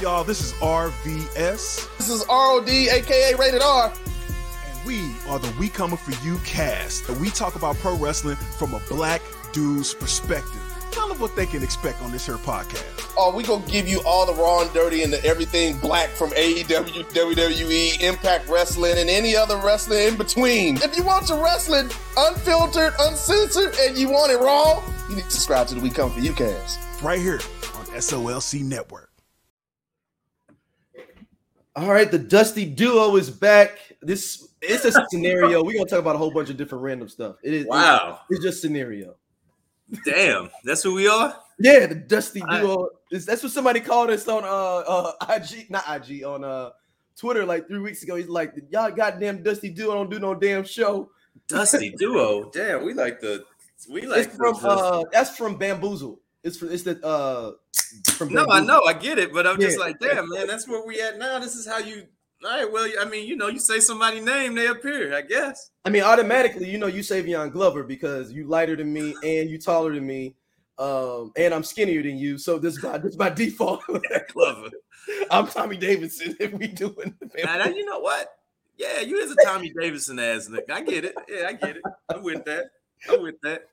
Up, y'all? This is RVS. This is ROD, aka Rated R. And we are the We Coming For You cast. And we talk about pro wrestling from a black dude's perspective. Tell them what they can expect on this here podcast. Oh, we gonna give you all the raw and dirty and the everything black from AEW, WWE, Impact Wrestling, and any other wrestling in between. If you want your wrestling unfiltered, uncensored, and you want it raw, you need to subscribe to the We Come For You cast. Right here on SOLC Network. All right, the Dusty Duo is back. This it's a scenario. We're gonna talk about a whole bunch of different random stuff. It is wow. It's, it's just scenario. Damn, that's who we are. Yeah, the Dusty Duo. Is, that's what somebody called us on uh uh IG, not IG, on uh Twitter like three weeks ago. He's like, y'all goddamn Dusty Duo don't do no damn show. Dusty Duo. Damn, we like the we like it's from uh that's from Bamboozle. It's for it's the uh from No, I know, I get it, but I'm yeah. just like, damn man, that's where we at now. This is how you all right, well, I mean, you know, you say somebody's name, they appear, I guess. I mean, automatically, you know, you say Savion Glover because you lighter than me and you taller than me, um, and I'm skinnier than you. So this is my this is my default. Glover. I'm Tommy Davidson. If we doing, now, now, you know what? Yeah, you is a Tommy Davidson ass nigga. I get it. Yeah, I get it. I'm with that. I'm with that.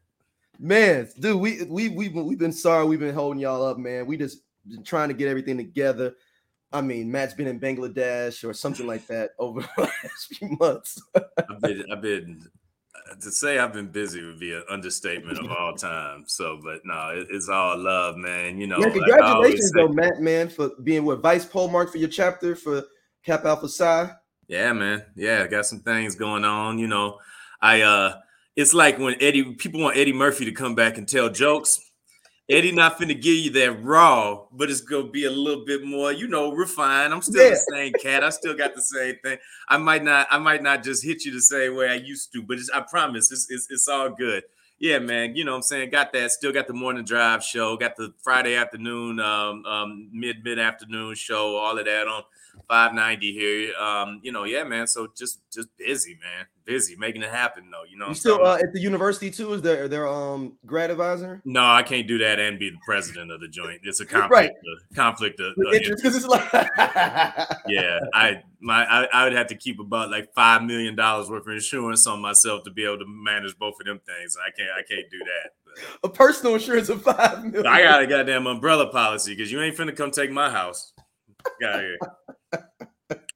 Man, dude, we we we we've been sorry. We've been holding y'all up, man. We just been trying to get everything together. I mean, Matt's been in Bangladesh or something like that over the last few months. I've been, I've been uh, to say I've been busy would be an understatement of all time. So, but no, it, it's all love, man. You know, yeah, congratulations like though, Matt, man, for being with Vice Polemarch for your chapter for Kappa Alpha Psi. Yeah, man. Yeah, I got some things going on. You know, I uh it's like when Eddie people want Eddie Murphy to come back and tell jokes. Eddie not finna give you that raw, but it's gonna be a little bit more, you know, refined. I'm still yeah. the same cat. I still got the same thing. I might not, I might not just hit you the same way I used to, but I promise, it's, it's it's all good. Yeah, man. You know what I'm saying? Got that. Still got the morning drive show. Got the Friday afternoon, um, um, mid mid afternoon show. All of that on 590 here. Um, you know, yeah, man. So just just busy, man. Busy making it happen though. You know, you still uh, at the university too? Is there their um grad advisor? No, I can't do that and be the president of the joint. It's a conflict. right. Of, conflict of, of interest because it's like yeah, I my I, I would have to keep about like five million dollars worth of insurance on myself to be able to manage both of them things. I can't I can't do that. A personal insurance of five million. I got a goddamn umbrella policy because you ain't finna come take my house. Got here.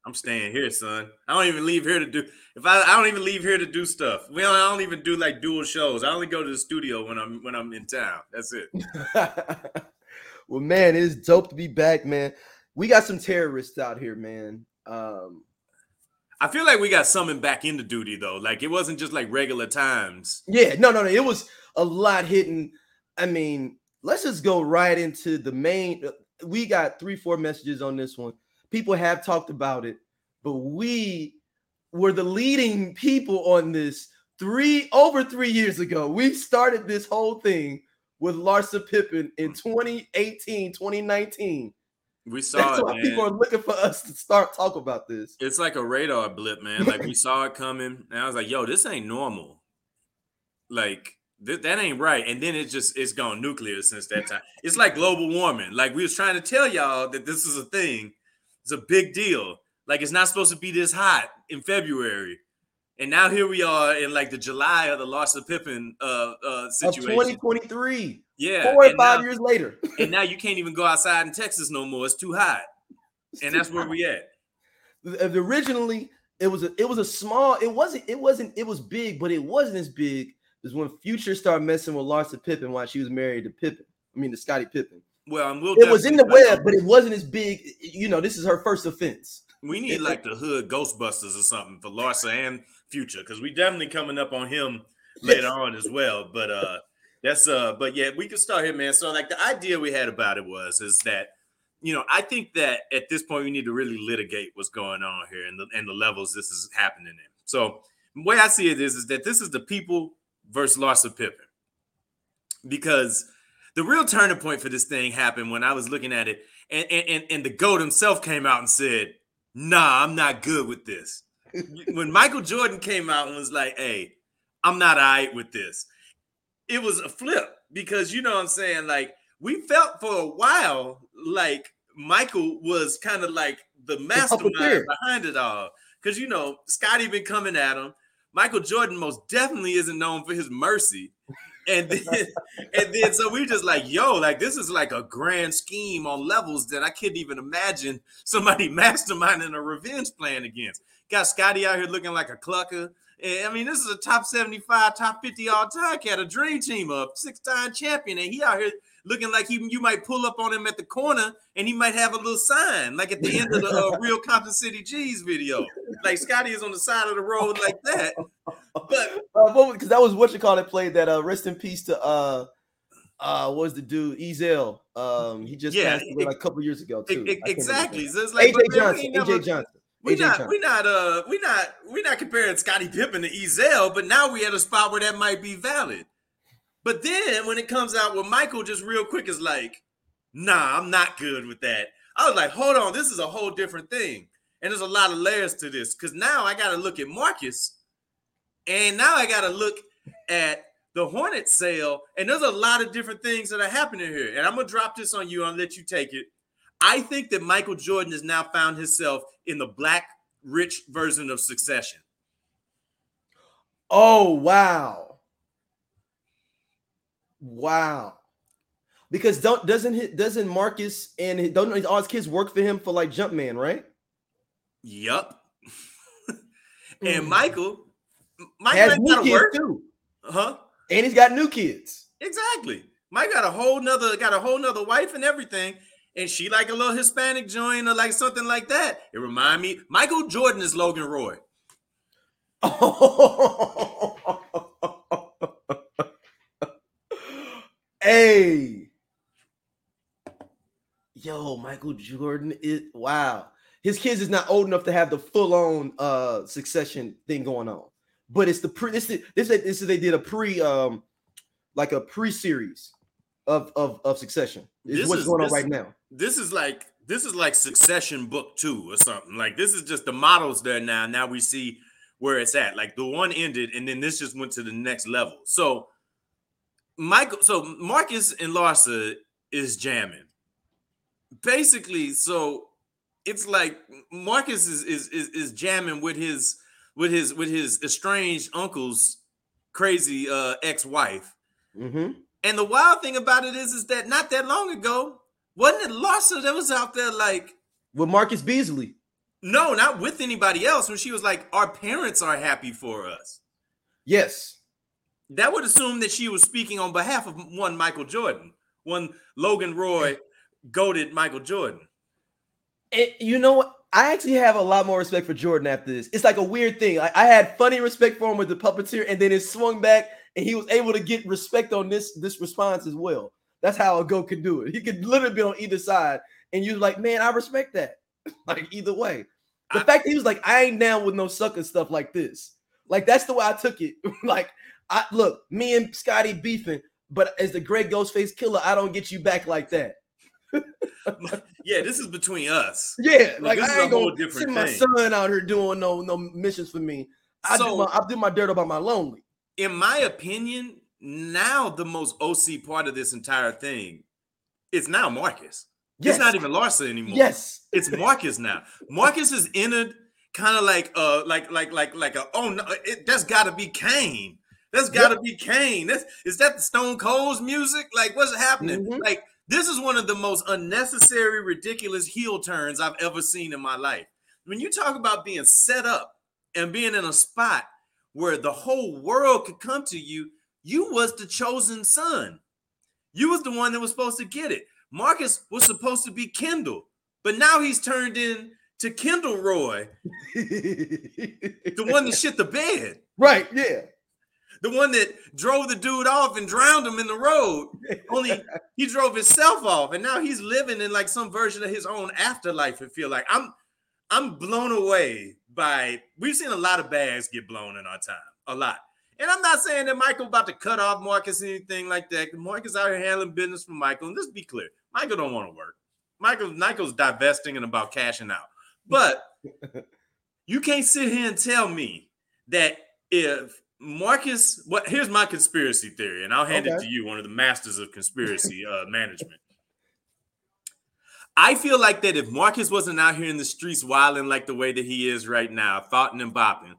I'm staying here, son. I don't even leave here to do. If I, I don't even leave here to do stuff. We don't, I don't even do like dual shows. I only go to the studio when I'm when I'm in town. That's it. well, man, it is dope to be back, man. We got some terrorists out here, man. Um, I feel like we got summoned back into duty though. Like it wasn't just like regular times. Yeah, no, no, no. It was a lot hitting. I mean, let's just go right into the main. We got three, four messages on this one people have talked about it, but we were the leading people on this three over three years ago. We started this whole thing with Larsa Pippen in mm. 2018, 2019. We saw That's it. Why man. people are looking for us to start talk about this. It's like a radar blip, man. Like we saw it coming, and I was like, "Yo, this ain't normal." Like th- that ain't right. And then it just it's gone nuclear since that time. It's like global warming. Like we was trying to tell y'all that this is a thing, it's a big deal. Like it's not supposed to be this hot in February. And now here we are in like the July of the Larsa Pippen uh, uh, situation. Of 2023. Yeah. Four or five now, years later. and now you can't even go outside in Texas no more. It's too hot. It's and that's where we at. Originally, it was a it was a small, it wasn't, it wasn't, it was big, but it wasn't as big as when Future started messing with Larsa Pippen while she was married to Pippen. I mean to Scottie Pippen. Well, we'll it was in the web, but it wasn't as big. You know, this is her first offense. We need like the hood Ghostbusters or something for Larsa and Future because we definitely coming up on him later on as well. But uh, that's uh, but yeah, we can start here, man. So like the idea we had about it was is that you know I think that at this point we need to really litigate what's going on here and the and the levels this is happening in. So the way I see it is is that this is the people versus Larsa Pippen because the real turning point for this thing happened when I was looking at it, and and and the goat himself came out and said, "Nah, I'm not good with this." when Michael Jordan came out and was like, "Hey, I'm not alright with this," it was a flip because you know what I'm saying. Like we felt for a while like Michael was kind of like the mastermind behind it all. Because you know, Scotty been coming at him. Michael Jordan most definitely isn't known for his mercy. And then and then so we just like, yo, like this is like a grand scheme on levels that I couldn't even imagine somebody masterminding a revenge plan against. Got Scotty out here looking like a clucker. And, I mean, this is a top 75, top 50 all time cat, a dream team up, six-time champion. And he out here looking like he you might pull up on him at the corner and he might have a little sign like at the end of the uh, real Compton City G's video. Like Scotty is on the side of the road like that. But because uh, that was what you call it played that uh rest in peace to uh uh what was the dude Ezell. Um he just yeah, passed away like a couple years ago too. It, exactly. So it's like AJ Johnson, never, AJ Johnson. We not we not uh we not we not comparing Scottie Pippen to Ezell, but now we at a spot where that might be valid. But then when it comes out with Michael, just real quick, is like, nah, I'm not good with that. I was like, hold on, this is a whole different thing. And there's a lot of layers to this because now I got to look at Marcus and now I got to look at the Hornet sale. And there's a lot of different things that are happening here. And I'm going to drop this on you and let you take it. I think that Michael Jordan has now found himself in the black rich version of succession. Oh, wow. Wow. Because don't doesn't he, doesn't Marcus and don't all his kids work for him for like Jumpman, right? Yup. and mm. Michael, Mike has new kids work. too. Huh? And he's got new kids. Exactly. Mike got a whole nother got a whole nother wife and everything. And she like a little Hispanic joint or like something like that. It remind me, Michael Jordan is Logan Roy. Hey. Yo, Michael Jordan is wow. His kids is not old enough to have the full-on uh succession thing going on. But it's the pre this is this, this is they did a pre um like a pre-series of of of succession. Is this what's is, going on right now. This is like this is like succession book two or something. Like this is just the models there now. Now we see where it's at. Like the one ended, and then this just went to the next level. So Michael, so Marcus and Larsa is jamming. Basically, so it's like Marcus is is is, is jamming with his with his with his estranged uncle's crazy uh ex-wife. Mm-hmm. And the wild thing about it is, is that not that long ago, wasn't it Larsa that was out there like with Marcus Beasley? No, not with anybody else. When she was like, "Our parents are happy for us." Yes that would assume that she was speaking on behalf of one Michael Jordan, one Logan Roy, goaded Michael Jordan. And you know what? I actually have a lot more respect for Jordan after this. It's like a weird thing. Like I had funny respect for him with the puppeteer, and then it swung back, and he was able to get respect on this this response as well. That's how a go could do it. He could literally be on either side, and you're like, man, I respect that. like either way, the I, fact he was like, I ain't down with no sucker stuff like this. Like that's the way I took it. like I look, me and Scotty beefing, but as the great Ghostface Killah, I don't get you back like that. yeah, this is between us. Yeah, like, like I ain't gonna send my son out here doing no no missions for me. I so, do my I do my dirt about my lonely. In my opinion, now the most OC part of this entire thing is now Marcus. Yes. It's not even Larsa anymore. Yes, it's Marcus now. Marcus has entered kind of like uh like like like like a oh no, it, that's got to be Kane. That's got to yep. be Kane. That's is that the Stone Cold's music? Like, what's happening? Mm-hmm. Like, this is one of the most unnecessary, ridiculous heel turns I've ever seen in my life. When you talk about being set up and being in a spot where the whole world could come to you, you was the chosen son. You was the one that was supposed to get it. Marcus was supposed to be Kendall, but now he's turned in to Kendall Roy, the one that shit the bed. Right, yeah the one that drove the dude off and drowned him in the road. Only he drove himself off, and now he's living in like some version of his own afterlife. I feel like I'm I'm blown away by we've seen a lot of bags get blown in our time, a lot. And I'm not saying that Michael about to cut off Marcus or anything like that. Marcus out here handling business for Michael. And let's be clear, Michael don't want to work. Michael Michael's divesting and about cashing out. But you can't sit here and tell me that if Marcus, what here's my conspiracy theory, and I'll hand okay. it to you, one of the masters of conspiracy uh, management. I feel like that if Marcus wasn't out here in the streets wilding like the way that he is right now, thoughting and bopping,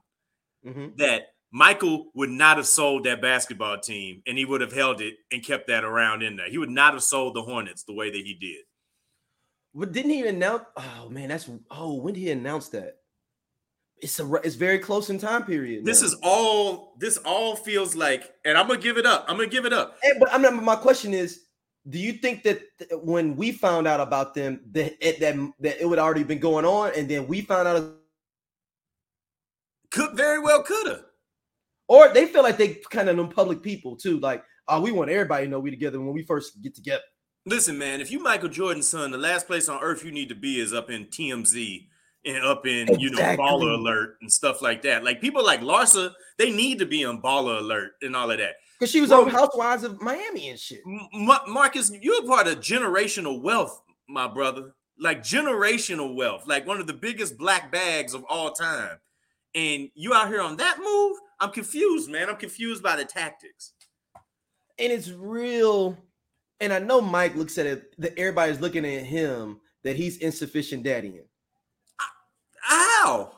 Mm-hmm. that Michael would not have sold that basketball team and he would have held it and kept that around in there. He would not have sold the Hornets the way that he did. But didn't he even announce? Oh man, that's oh. When did he announce that? It's a it's very close in time period. This is all this all feels like, and I'm gonna give it up. I'm gonna give it up. Hey, but I'm not, my question is, do you think that th- when we found out about them, that it, that that it would already been going on, and then we found out, Could very well could have. or they feel like they kind of them public people too, like oh, we want everybody to know we together when we first get together. Listen, man, if you Michael Jordan's son, the last place on earth you need to be is up in TMZ and up in, you know, baller alert and stuff like that. Like people like Larsa, they need to be on baller alert and all of that. Because she was Bro. on Housewives of Miami and shit. Ma- Marcus, you're part of generational wealth, my brother. Like generational wealth, like one of the biggest black bags of all time. And you out here on that move? I'm confused, man. I'm confused by the tactics. and it's real. And I know Mike looks at it that everybody's looking at him that he's insufficient daddying Ow.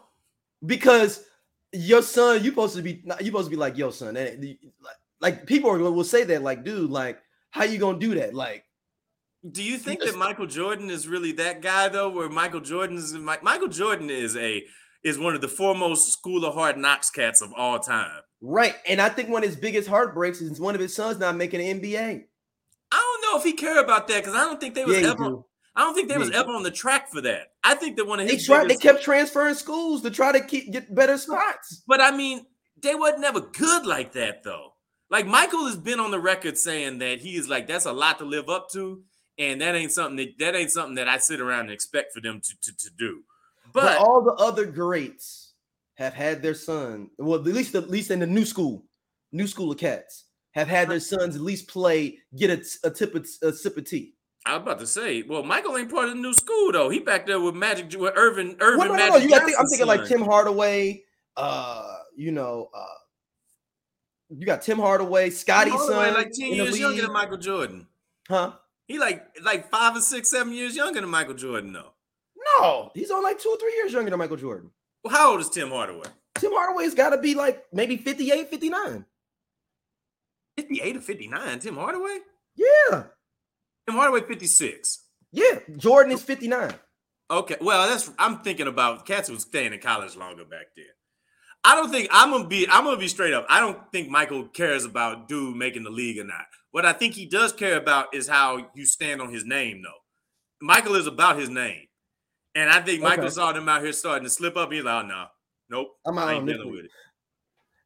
because your son, you supposed to be you supposed to be like yo son, that- the- like, like people are, will say that like dude, like how you gonna do that? Like Do you think that Michael Jordan is really that guy though? Where Michael Jordan is Michael Jordan is a is one of the foremost school of hard knocks cats of all time. right, and I think one of his biggest heartbreaks is one of his sons not making an NBA. I don't know if he care about that because I don't think they was Yeah, ever. do. I don't think they was ever on the track for that. I think that one of They tried. They kept transferring schools to try to keep get better spots. But I mean, they wasn't never good like that though. Like Michael has been on the record saying that he is like that's a lot to live up to, and that ain't something that that ain't something that I sit around and expect for them to to, to do. But, But all the other greats have had their son. Well, at least at least in the new school, new school of cats have had their sons at least play, get a, a tip of a sip of tea. I was about to say, well, Michael ain't part of the new school though. He back there with Magic with Irvin Irvin Well, no, no, Magic no. You got. I'm thinking like. Tim Hardaway. Uh, you know, uh, you got Tim Hardaway, Scotty's Hardaway son, like 10 in the years younger than Michael Jordan. huh? He like like five or six, seven years younger than Michael Jordan, though. No, he's on like two or three years younger than Michael Jordan. Well, how old is Tim Hardaway? Tim Hardaway's got to be like maybe 58, 59. 58 or 59. Tim Hardaway? Yeah, Tim Hardaway 56. yeah. Jordan is 59. Okay, well, that's I'm thinking about cats was staying in college longer back then. I don't think I'm gonna be I'm gonna be straight up. I don't think Michael cares about dude making the league or not. What I think he does care about is how you stand on his name, though. Michael is about his name. And I think Michael Okay. saw them out here starting to slip up. He's like, oh no, nope. I'm out I ain't dealing with it.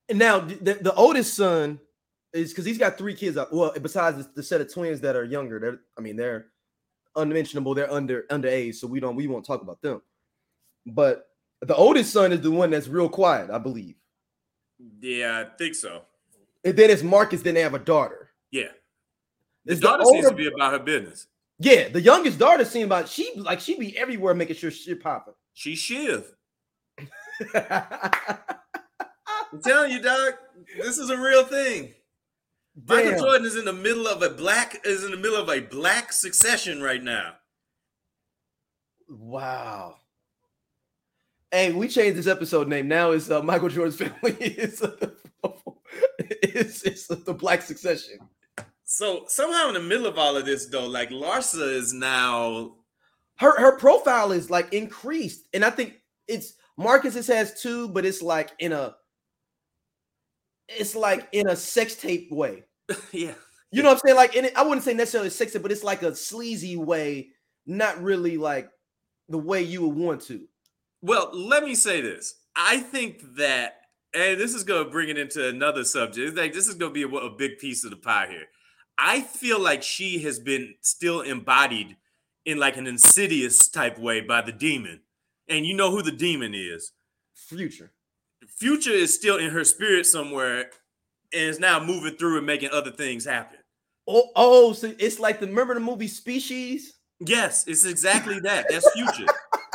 And now the, the oldest son is because he's got three kids. Out, well, besides the, the set of twins that are younger, they're I mean they're unmentionable. They're under underage, so we don't we won't talk about them. But the oldest son is the one that's real quiet, I believe. Yeah, I think so. And then it's Marcus. Then they have a daughter. Yeah. The daughter seems to be about her business. Yeah, the youngest daughter seems about she like she be everywhere making sure shit popping. She Shiv. I'm telling you, Doc, this is a real thing. Michael Damn. Jordan is in the middle of a black is in the middle of a black succession right now. Wow. Hey, we changed this episode name. Now it's uh, Michael Jordan's family. It's, it's, it's the Black Succession. So somehow in the middle of all of this, though, like Larsa is now Her her profile is like increased, and I think it's Marcus has two, but it's like in a it's like in a sex tape way. yeah. You know what I'm saying? Like in it, I wouldn't say necessarily sex tape, but it's like a sleazy way, not really like the way you would want to. Well, let me say this. I think that, and this is going to bring it into another subject. Like this is going to be a, a big piece of the pie here. I feel like she has been still embodied in like an insidious type way by the demon, and you know who the demon is. Future. Future is still in her spirit somewhere, and is now moving through and making other things happen. Oh, oh, so it's like the remember the movie Species? Yes, it's exactly that. That's Future.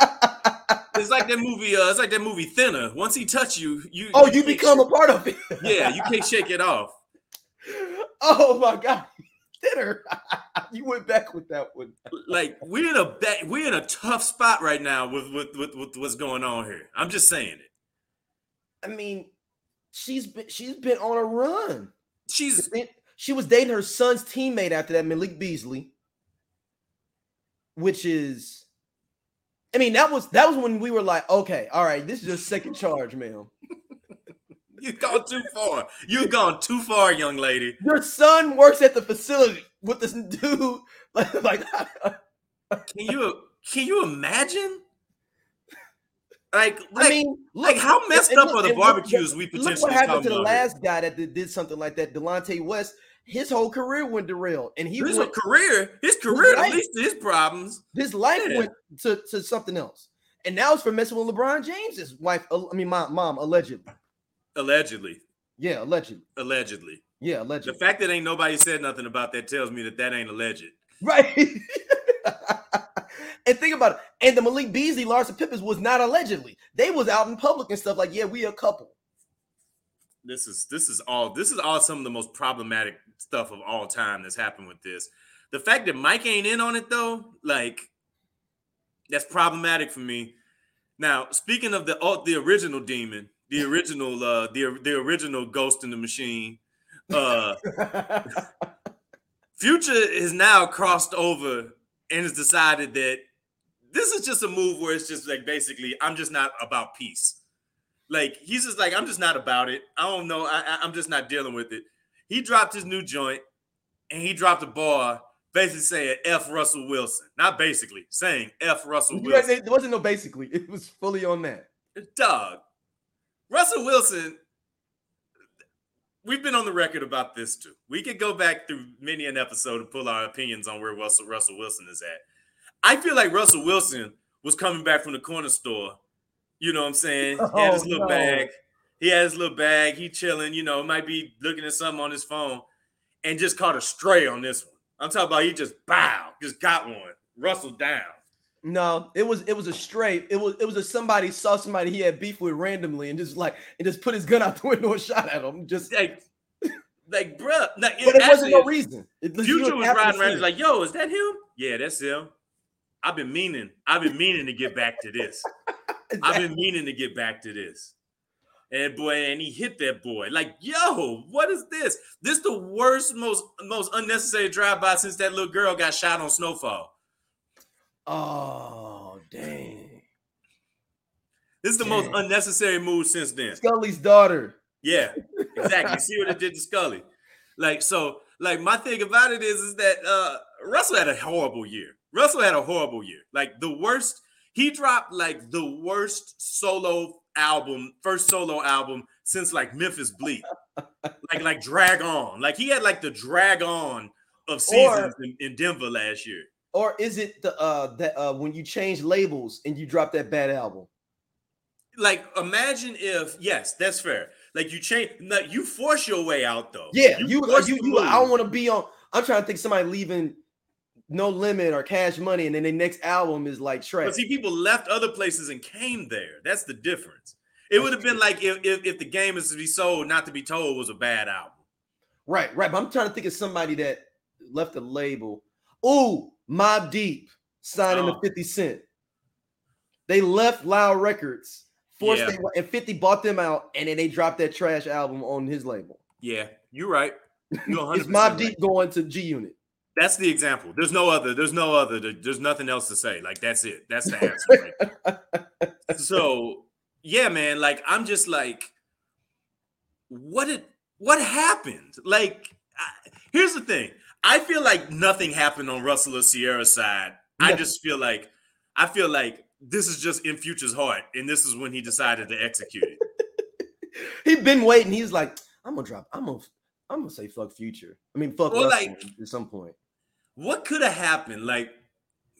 it's like that movie. Uh, it's like that movie Thinner. Once he touch you, you Oh, you can't become a part of it. yeah, you can't shake it off. oh my god. Thinner! you went back with that one. like we're in a ba- we're in a tough spot right now with, with with with what's going on here. I'm just saying it. I mean, she's been she's been on a run. She's She was dating her son's teammate after that, Malik Beasley, which is, I mean, that was that was when we were like, okay, all right, this is just second charge, ma'am. you've gone too far. You've gone too far, young lady. Your son works at the facility with this dude. Like Can you can you imagine? Like, like, I mean, like how messed up look- are the and look- barbecues we Look potentially what happened to the last guy that did, did something like that, Delonte West. His whole career went derailed, and he His went, career, his career, right. at least his problems. his life Yeah. went to, to something else. And now it's for messing with LeBron James's wife. I mean, my mom allegedly. Allegedly, Yeah, allegedly. allegedly. Yeah, allegedly. The fact that ain't nobody said nothing about that tells me that that ain't alleged. Right. and think about it. And the Malik Beasley, Larson Pippins was not allegedly. They was out in public and stuff like, yeah, we a couple. This is this is all this is all some of the most problematic stuff of all time that's happened with this. The fact that Mike ain't in on it though, like that's problematic for me. Now, speaking of the oh, the original demon, the original uh the the original ghost in the machine, uh Future is now crossed over and has decided that this is just a move where it's just like basically I'm just not about peace. Like he's just like I'm just not about it. I don't know. I, I'm just not dealing with it. He dropped his new joint and he dropped a bar basically saying F Russell Wilson. Not basically saying F Russell Wilson. There wasn't no basically. It was fully on that. Dog. Russell Wilson. We've been on the record about this too. We could go back through many an episode and pull our opinions on where Russell Russell Wilson is at. I feel like Russell Wilson was coming back from the corner store. You know what I'm saying? He had oh, his Oh, little no. bag. He had his little bag. He chilling. You know, might be looking at something on his phone, and just caught a stray on this one. I'm talking about he just bow, just got one. Russell down. No, it was it was a straight. It was it was a somebody saw somebody he had beef with randomly and just like and just put his gun out the window and shot at him. Just Like, like, bruh. Like, but it wasn't actually, no reason. It, Future was riding around. He's like, "Yo, is that him? Yeah, that's him. I've been meaning. I've been meaning to get back to this. I've been meaning to get back to this." And boy, and he hit that boy. Like, yo, what is this? This the worst, most most unnecessary drive-by since that little girl got shot on Snowfall. Oh dang, This is the most unnecessary move since then. Scully's daughter. Yeah, exactly. See what it did to Scully. Like so, like my thing about it is, is that uh Russell had a horrible year. Russell had a horrible year. Like the worst. He dropped like the worst solo album, first solo album since like Memphis Bleek. like like Drag-On. Like he had like the Drag-On of seasons in, in Denver last year. Or is it the uh that uh when you change labels and you drop that bad album? Like imagine if yes, that's fair. Like you change, no, you force your way out though. Yeah, you you, force you, the. I don't want to be on. I'm trying to think somebody leaving no limit or cash money, and then the next album is like trash. But see, people left other places and came there. That's the difference. It would have been like if, if if the game is to be sold, not to be told was a bad album. Right, right. But I'm trying to think of somebody that left a label. Ooh, Mobb Deep signing Oh. to 50 Cent. They left Loud Records, forced Yeah. they, and 50 bought them out, and then they dropped that trash album on his label. Yeah, you're right. You're 100% Is Mobb right. Deep going to G Unit? That's the example. There's no other. There's no other. There's nothing else to say. Like that's it. That's the answer. right so yeah, man. Like I'm just like, what did what happened? Like, I, here's the thing. I feel like nothing happened on Russell or Ciara's side. I just feel like I feel like this is just in Future's heart, and this is when he decided to execute it. He's been waiting. He's like, I'm gonna drop. I'm gonna. I'm gonna say fuck future. I mean, fuck Well, Russell like- at some point. What could have happened? Like,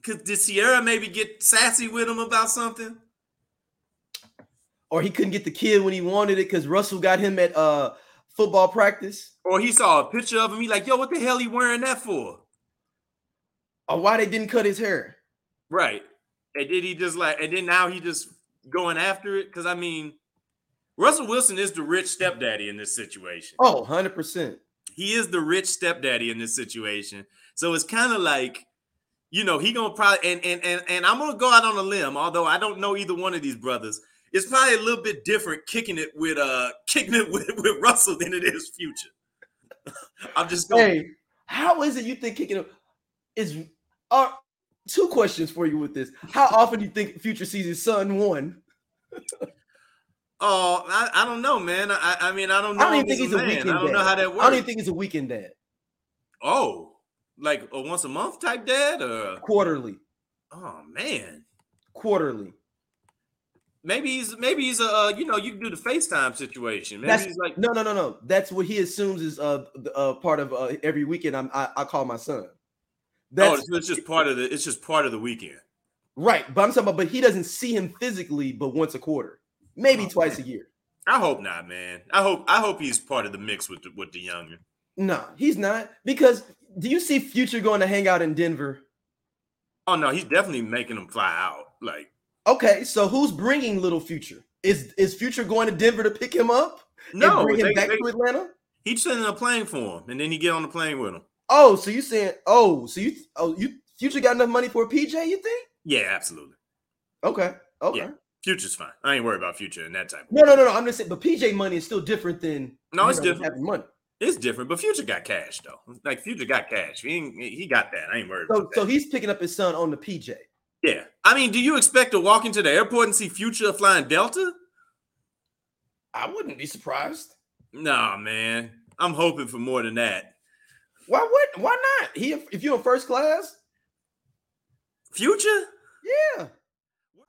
could did Ciara maybe get sassy with him about something? Or he couldn't get the kid when he wanted it because Russell got him at uh football practice. Or he saw a picture of him. He like, yo, what the hell he wearing that for? Or why they didn't cut his hair. Right. And did he just like, and then now he just going after it? Because I mean, Russell Wilson is the rich stepdaddy in this situation. Oh, 100%. he is the rich stepdaddy in this situation. So it's kind of like, you know, he gonna probably and and and and I'm gonna go out on a limb, although I don't know either one of these brothers. It's probably a little bit different kicking it with uh kicking it with, with Russell than it is future. I'm just going. Hey, how is it you think kicking it is uh two questions for you with this. How often do you think future sees his son one? Oh, I, I don't know, man. I, I mean, I don't know. I don't even think he's a man. weekend I don't dad. know how that works. I don't even think he's a weekend dad. oh, like a once a month type dad, or Quarterly. oh man, Quarterly. Maybe he's maybe he's a uh, you know you can do the FaceTime situation. Maybe That's he's like no, no, no, no. That's what he assumes is uh, uh part of uh, every weekend. I'm I, I call my son. oh, That's it's, it's just part of the it's just part of the weekend. right. But I'm talking about, but he doesn't see him physically, but once a quarter, maybe Oh, twice man. a year. I hope not, man. I hope I hope he's part of the mix with the with the younger. No, he's not. Because do you see Future going to hang out in Denver? Oh no, he's definitely making them fly out. Like Okay, so who's bringing Little Future? Is is Future going to Denver to pick him up no, bring him they, back they, to Atlanta? he's sending a plane for him, and then he get on the plane with him. Oh, so you saying? Oh, so you? Oh, you? Future got enough money for a PJ? You think? Yeah, absolutely. Okay, okay. Yeah. Future's fine. I ain't worried about future in that type. Of No, no, no, no. I'm just saying, but PJ money is still different than No, it's know, different. Having money. It's different, but Future got cash though. Like Future got cash. He ain't, he got that. I ain't worried So, so he's picking up his son on the PJ. Yeah. I mean, do you expect to walk into the airport and see Future flying Delta? I wouldn't be surprised. Nah, man. I'm hoping for more than that. Why would? Why not? He, if you're in first class, Future? yeah.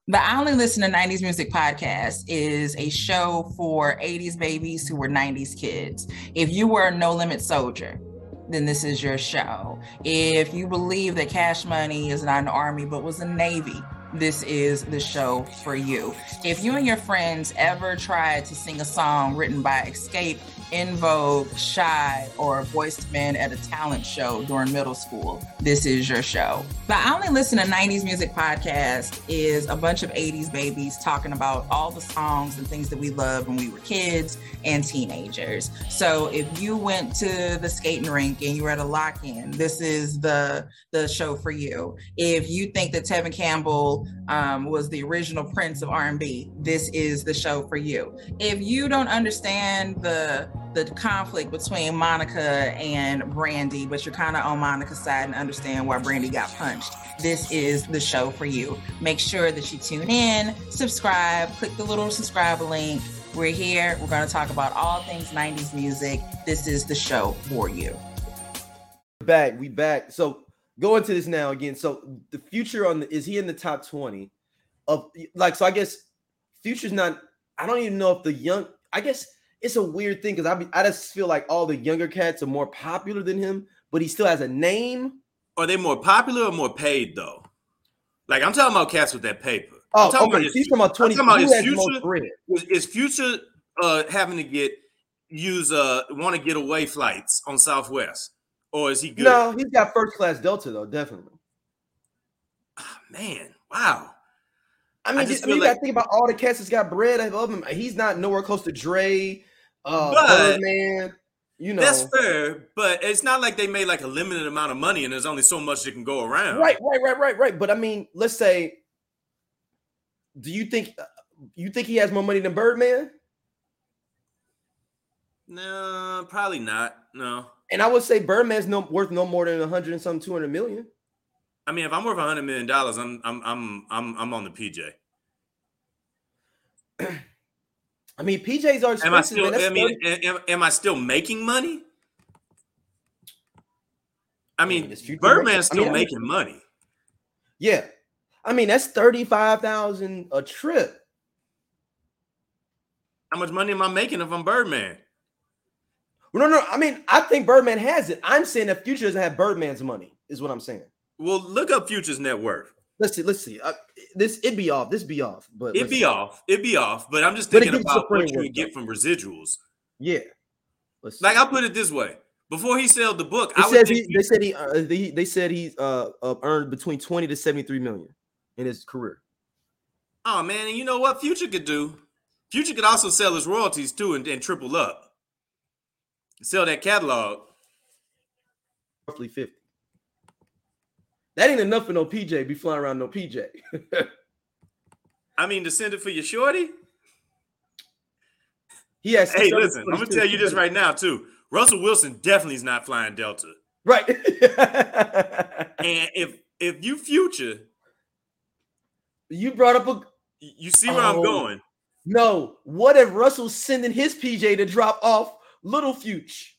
The I Only Listen to 90s Music podcast is a show for 80s babies who were 90s kids. If you were a no limit soldier, then this is your show. If you believe that Cash Money is not an army but was a navy, this is the show for you. If you and your friends ever tried to sing a song written by Xscape, En Vogue, Shai, or Voiced Men at a talent show during middle school, this is your show. The I Only Listen to 90s Music podcast is a bunch of 80s babies talking about all the songs and things that we loved when we were kids and teenagers. So if you went to the skating rink and you were at a lock-in, this is the the show for you. If you think that Tevin Campbell um, was the original Prince of R&B, this is the show for you. If you don't understand the the conflict between Monica and Brandy, but you're kind of on Monica's side and understand why Brandy got punched, this is the show for you. Make sure that you tune in, subscribe, click the little subscribe link. We're here. We're going to talk about all things 90s music. This is the show for you. Back, we back. So go into this now again. So the future on the is he in the top 20 of like so I guess future's not I don't even know if the young I guess it's a weird thing because I be, I just feel like all the younger cats are more popular than him, but he still has a name. Are they more popular or more paid though? Like I'm talking about cats with that paper. Oh, I'm talking okay. about He's talking about I'm 20. talking about his has the most future. Is, is Future uh having to get use uh want to get away flights on Southwest, or is he good? No, he's got first class Delta though, definitely. Ah, man, wow. I mean, just I mean, you like- gotta think about all the cats that's got bread above him. He's not nowhere close to Dre, uh, But- Birdman. You know, That's fair, but it's not like they made like a limited amount of money and there's only so much that can go around. right, right, right, right, right. But I mean, let's say, do you think uh, you think he has more money than Birdman? No, probably not. No. And I would say Birdman's no worth no more than a hundred and some two hundred million. I mean, if I'm worth hundred million dollars, I'm I'm I'm I'm I'm on the PJ. I mean, PJs are Am I expensive. still? I mean, am, am I still making money? I mean, mean, it's future Birdman's making- I still mean, making money. yeah. I mean, that's thirty five thousand a trip. How much money am I making if I'm Birdman? No, no. I mean, I think Birdman has it. I'm saying that Future doesn't have Birdman's money. Is what I'm saying. Well, look up Future's net worth. Let's see. Let's see. Uh, this it'd be off. This be off. But It'd be see. off. It'd be off. But I'm just thinking gives you a about what you can get though. from residuals. Yeah. Let's Like see. I'll put it this way: before he sold the book, It I says he, they said he uh, they, they said he's uh, uh earned between 20 to 73 million in his career. Oh man, and you know what Future could do? Future could also sell his royalties too and, and triple up. Sell that catalog. roughly 50. That ain't enough for no PJ be flying around no PJ. I mean, to send it for your shorty. he has. Hey, listen, I'm gonna tell you this right now too. Russell Wilson definitely is not flying Delta. Right. And if if you future, you brought up a you see where I'm Oh. going. no. What if Russell's sending his PJ to drop off Little Future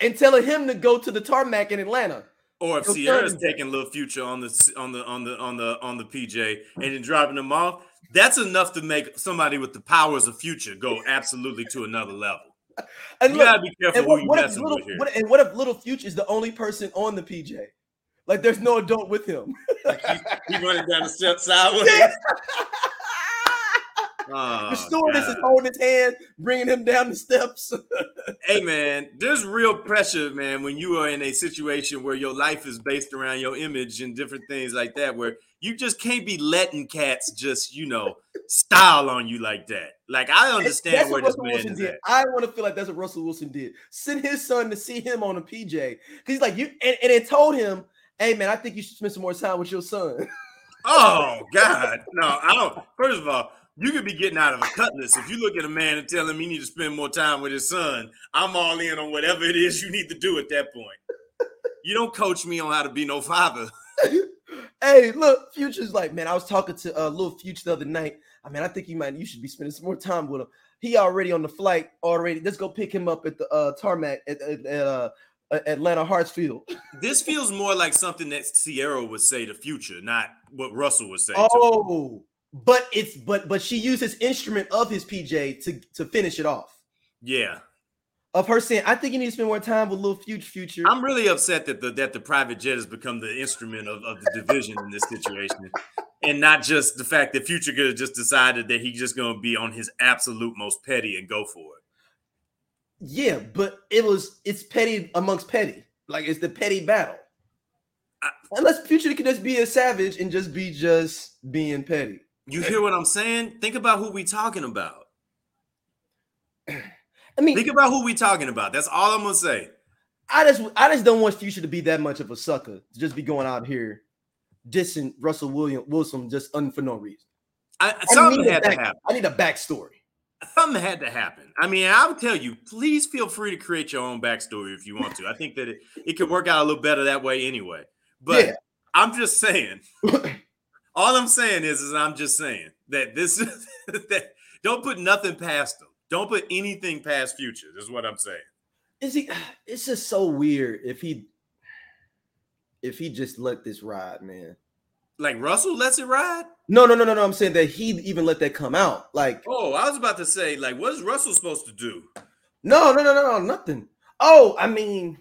and telling him to go to the tarmac in Atlanta? Or if Ciara's Thursday. taking little future on the on the on the on the on the PJ and then dropping them off, that's enough to make somebody with the powers of future go absolutely to another level. And You look, gotta be careful what, you what if little, with here. what, and what if Little Future is the only person on the PJ? Like, there's no adult with him. He running down the steps sideways. Oh, the stewardess is holding his hand, bringing him down the steps. Hey man, there's real pressure, man, when you are in a situation where your life is based around your image and different things like that, where you just can't be letting cats just, you know, style on you like that. Like I understand That's where what this Russell man Wilson is did. at. I want to feel like that's what Russell Wilson did. Send his son to see him on a PJ. Because he's like, you and, and it told him, hey man, I think you should spend some more time with your son. Oh God, no! I don't. First of all, you could be getting out of a cutlass if you look at a man and tell him he need to spend more time with his son. I'm all in on whatever it is you need to do at that point. You don't coach me on how to be no father. hey, look, Future's like, man, I was talking to uh little Future the other night. I mean, I think you might you should be spending some more time with him. He already on the flight already. Let's go pick him up at the uh tarmac at, at, at uh Atlanta Hartsfield. This feels more like something that Ciara would say to Future, not what Russell would say. Oh, but it's but but she used his instrument of his PJ to to finish it off. Yeah, Of her saying, I think you need to spend more time with little future future. I'm really upset that the that the private jet has become the instrument of, of the division in this situation, and not just the fact that Future could have just decided that he's just going to be on his absolute most petty and go for it. yeah, but it was it's petty amongst petty. Like it's the petty battle. I- Unless future can just be a savage and just be just being petty. You hear what I'm saying? Think about who we talking about. I mean, Think about who we talking about. That's all I'm gonna say. I just I just don't want Future to be that much of a sucker to just be going out here dissing Russell William Wilson just un, for no reason. I, I something need, a had to back- happen. I need a backstory. Something had to happen. I mean, I would tell you, please feel free to create your own backstory if you want to. I think that it, it could work out a little better that way anyway. But Yeah. I'm just saying. all I'm saying is, is I'm just saying that this is that don't put nothing past them. Don't put anything past future. Is what I'm saying. Is he? It's just so weird if he if he just let this ride, man. Like Russell lets it ride. No, no, no, no, no. I'm saying that he even let that come out. Like, Oh, I was about to say, like, what is Russell supposed to do? no, no, no, no, no, nothing. Oh, I mean,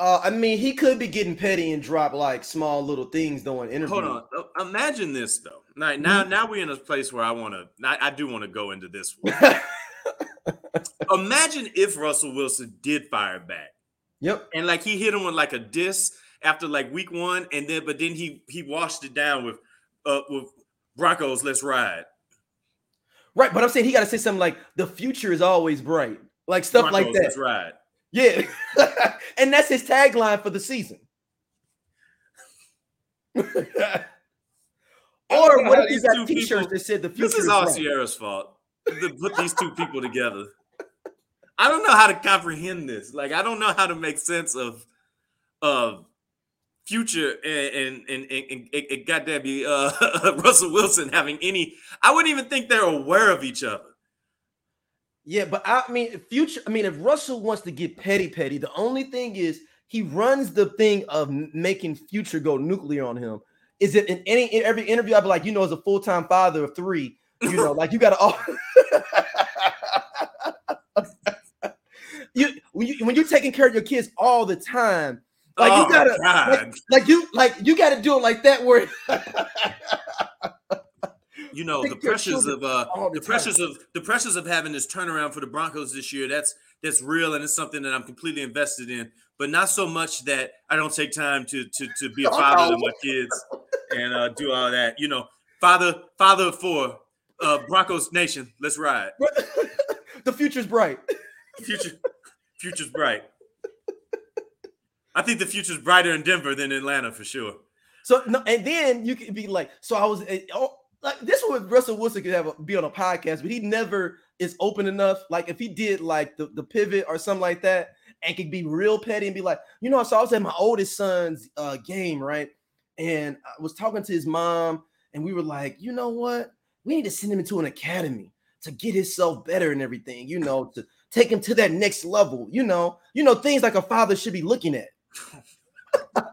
uh, I mean, he could be getting petty and drop like small little things during interviews. Hold on. Imagine this though. Now, now, now we're in a place where I want to. I, I do want to go into this one. Imagine if Russell Wilson did fire back, yep. and like he hit him with like a diss after like week one, and then but then he he washed it down with uh with Broncos. Let's ride. Right, but I'm saying he got to say something like the future is always bright, like stuff Broncos, like that. Let's ride. Yeah, and that's his tagline for the season. or what if he these got two T-shirts people- that said the future This is is all? Ciara's fault. To put these two people together. I don't know how to comprehend this. Like, I don't know how to make sense of of future and and and, and, and, and goddamn uh, Russell Wilson having any. I wouldn't even think they're aware of each other. Yeah, but I mean, future. I mean, if Russell wants to get petty, petty, the only thing is he runs the thing of making future go nuclear on him. Is it in any in every interview? I'd be like, you know, as a full time father of three, you know, like you got to all. you when you when you're taking care of your kids all the time, like oh, you gotta God. like you like you got to do it like that where you know the pressures of uh the the pressures of the pressures of having this turnaround for the Broncos this year. That's that's real and it's something that I'm completely invested in. But not so much that I don't take time to to to be a father to my kids and uh, do all that. You know, father father of four, uh, Broncos Nation. Let's ride. the future's bright. Future Future's bright. I think the future's brighter in Denver than Atlanta for sure. So no, and then you could be like, so I was eh, oh, like this would Russell Wilson could have a, be on a podcast, but he never is open enough. Like if he did like the, the pivot or something like that, and could be real petty and be like, you know, so I was at my oldest son's uh, game, right? And I was talking to his mom, and we were like, you know what? We need to send him into an academy to get himself better and everything, you know, to take him to that next level, you know, you know, things like a father should be looking at.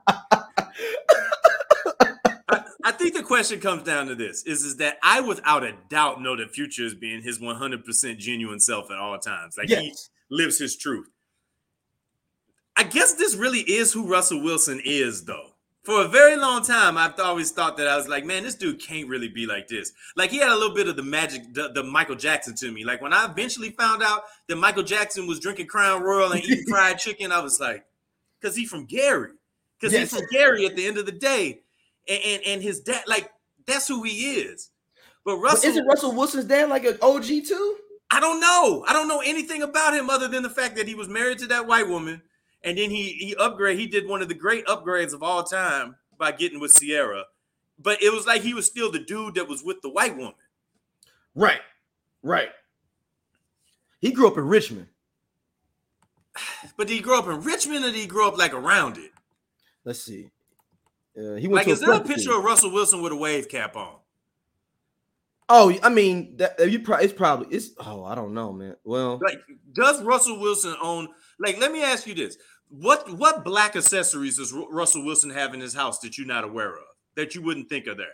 I, I think the question comes down to this: is is that I without a doubt know that Future is being his 100% genuine self at all times. Like he lives his truth. I guess this really is who Russell Wilson is, though. For a very long time, I've always thought that I was like, man, this dude can't really be like this. Like he had a little bit of the magic, the, the Michael Jackson to me. Like when I eventually found out that Michael Jackson was drinking Crown Royal and eating fried chicken, I was like, because he's from Gary. Because Yes. he's from Gary at the end of the day. And, and, and his dad, like, that's who he is. But But Russell, isn't Russell Wilson's dad like an OG too? I don't know. I don't know anything about him other than the fact that he was married to that white woman, and then he he upgrade. He did one of the great upgrades of all time by getting with Ciara. But it was like he was still the dude that was with the white woman. Right, right. He grew up in Richmond. But did he grow up in Richmond or did he grow up like around it? Let's see. Uh, he went Like, to is there a picture school. of Russell Wilson with a wave cap on? Oh, I mean, that you probably it's probably it's. Oh, I don't know, man. Well, Like, does Russell Wilson own? Like, let me ask you this: what what black accessories does Ru- Russell Wilson have in his house that you're not aware of that you wouldn't think are there?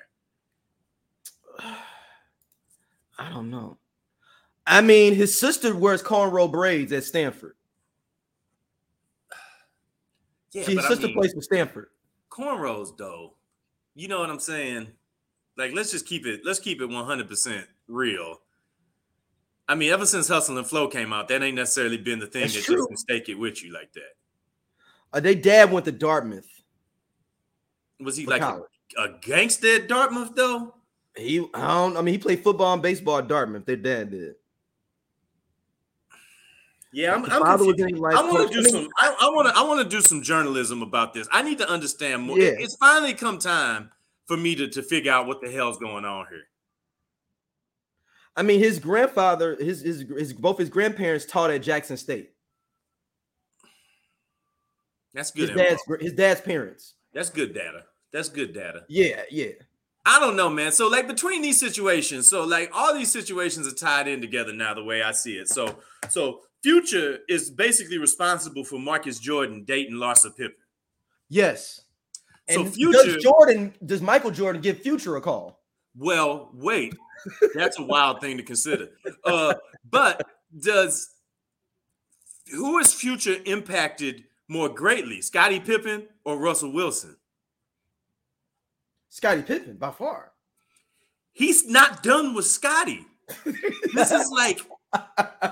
I don't know. I mean, his sister wears cornrow braids at Stanford. Yeah, his but I sister mean- plays for Stanford. Cornrows though you know what i'm saying like let's just keep it let's keep it 100% real i mean ever since hustle and flow came out that ain't necessarily been the thing That's that true. just mistake it with you like that Uh, they dad went to Dartmouth. was he like a, a gangster at dartmouth though He, I don't. I mean, he played football and baseball at Dartmouth. Their dad did. Yeah i'm, I'm father was confused. in, like, i want to do some i want to i want to do some journalism about this i need to understand more Yeah. It- it's finally come time for me to, to figure out what the hell's going on here I mean, his grandfather, his his, his both his grandparents taught at Jackson State. that's good info. dad's his dad's parents. that's good data that's good data Yeah, yeah. I don't know, man. So like between these situations, so like all these situations are tied in together now, the way I see it. So so Future is basically responsible for Marcus Jordan dating Larsa Pippen. Yes. So And Future- does Jordan does Michael Jordan give Future a call? Well, wait, that's a wild thing to consider. Uh, but does who is Future impacted more greatly, Scottie Pippen or Russell Wilson? Scottie Pippen by far. He's not done with Scotty. This is like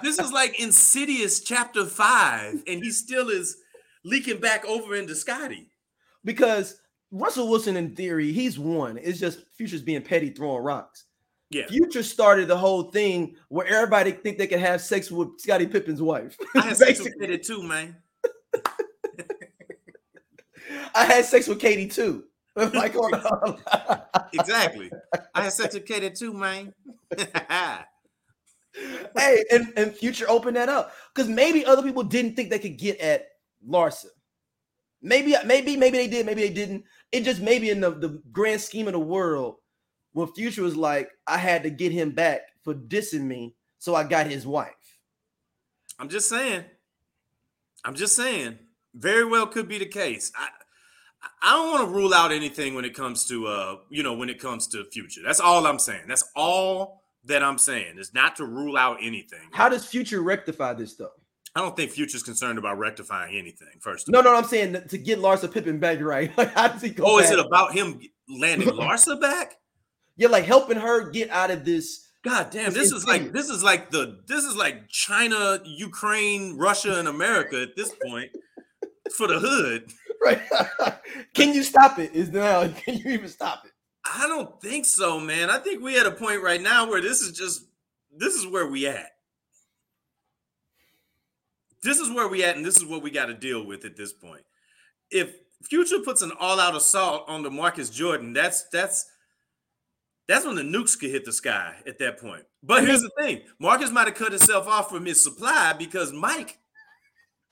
this is like Insidious chapter five, and he still is leaking back over into Scotty. because Russell Wilson, in theory, he's one. It's just Future's being petty, throwing rocks. Yeah, Future started the whole thing where everybody think they can have sex with Scottie Pippen's wife. I had sex with Katie too, man. I had sex with Katie too. like. Exactly. I had sex with Katie too, man. hey, and, and Future opened that up because maybe other people didn't think they could get at Larsa. Maybe, maybe, maybe they did, maybe they didn't. It just maybe in the, the grand scheme of the world, when Future was like, I had to get him back for dissing me, so I got his wife. I'm just saying. I'm just saying. Very well could be the case. I I don't want to rule out anything when it comes to uh, you know, when it comes to future. That's all I'm saying. That's all that I'm saying is not to rule out anything. How does Future rectify this though? I don't think Future's concerned about rectifying anything. First, of No, all. no, I'm saying to get Larsa Pippen back right. Like, how does he go? Oh, is it about him landing Larsa back? yeah, like helping her get out of this. God damn, It's this is like this is like the this is like China, Ukraine, Russia, and America at this point for the hood. Right? Can you stop it? Is now? Can you even stop it? I don't think so, man. I think we at a point right now where this is just this is where we at. this is where we at, and this is what we got to deal with at this point. If Future puts an all-out assault on the Marcus Jordan, that's that's that's when the nukes could hit the sky at that point. But here's the thing: Marcus might have cut himself off from his supply because Mike.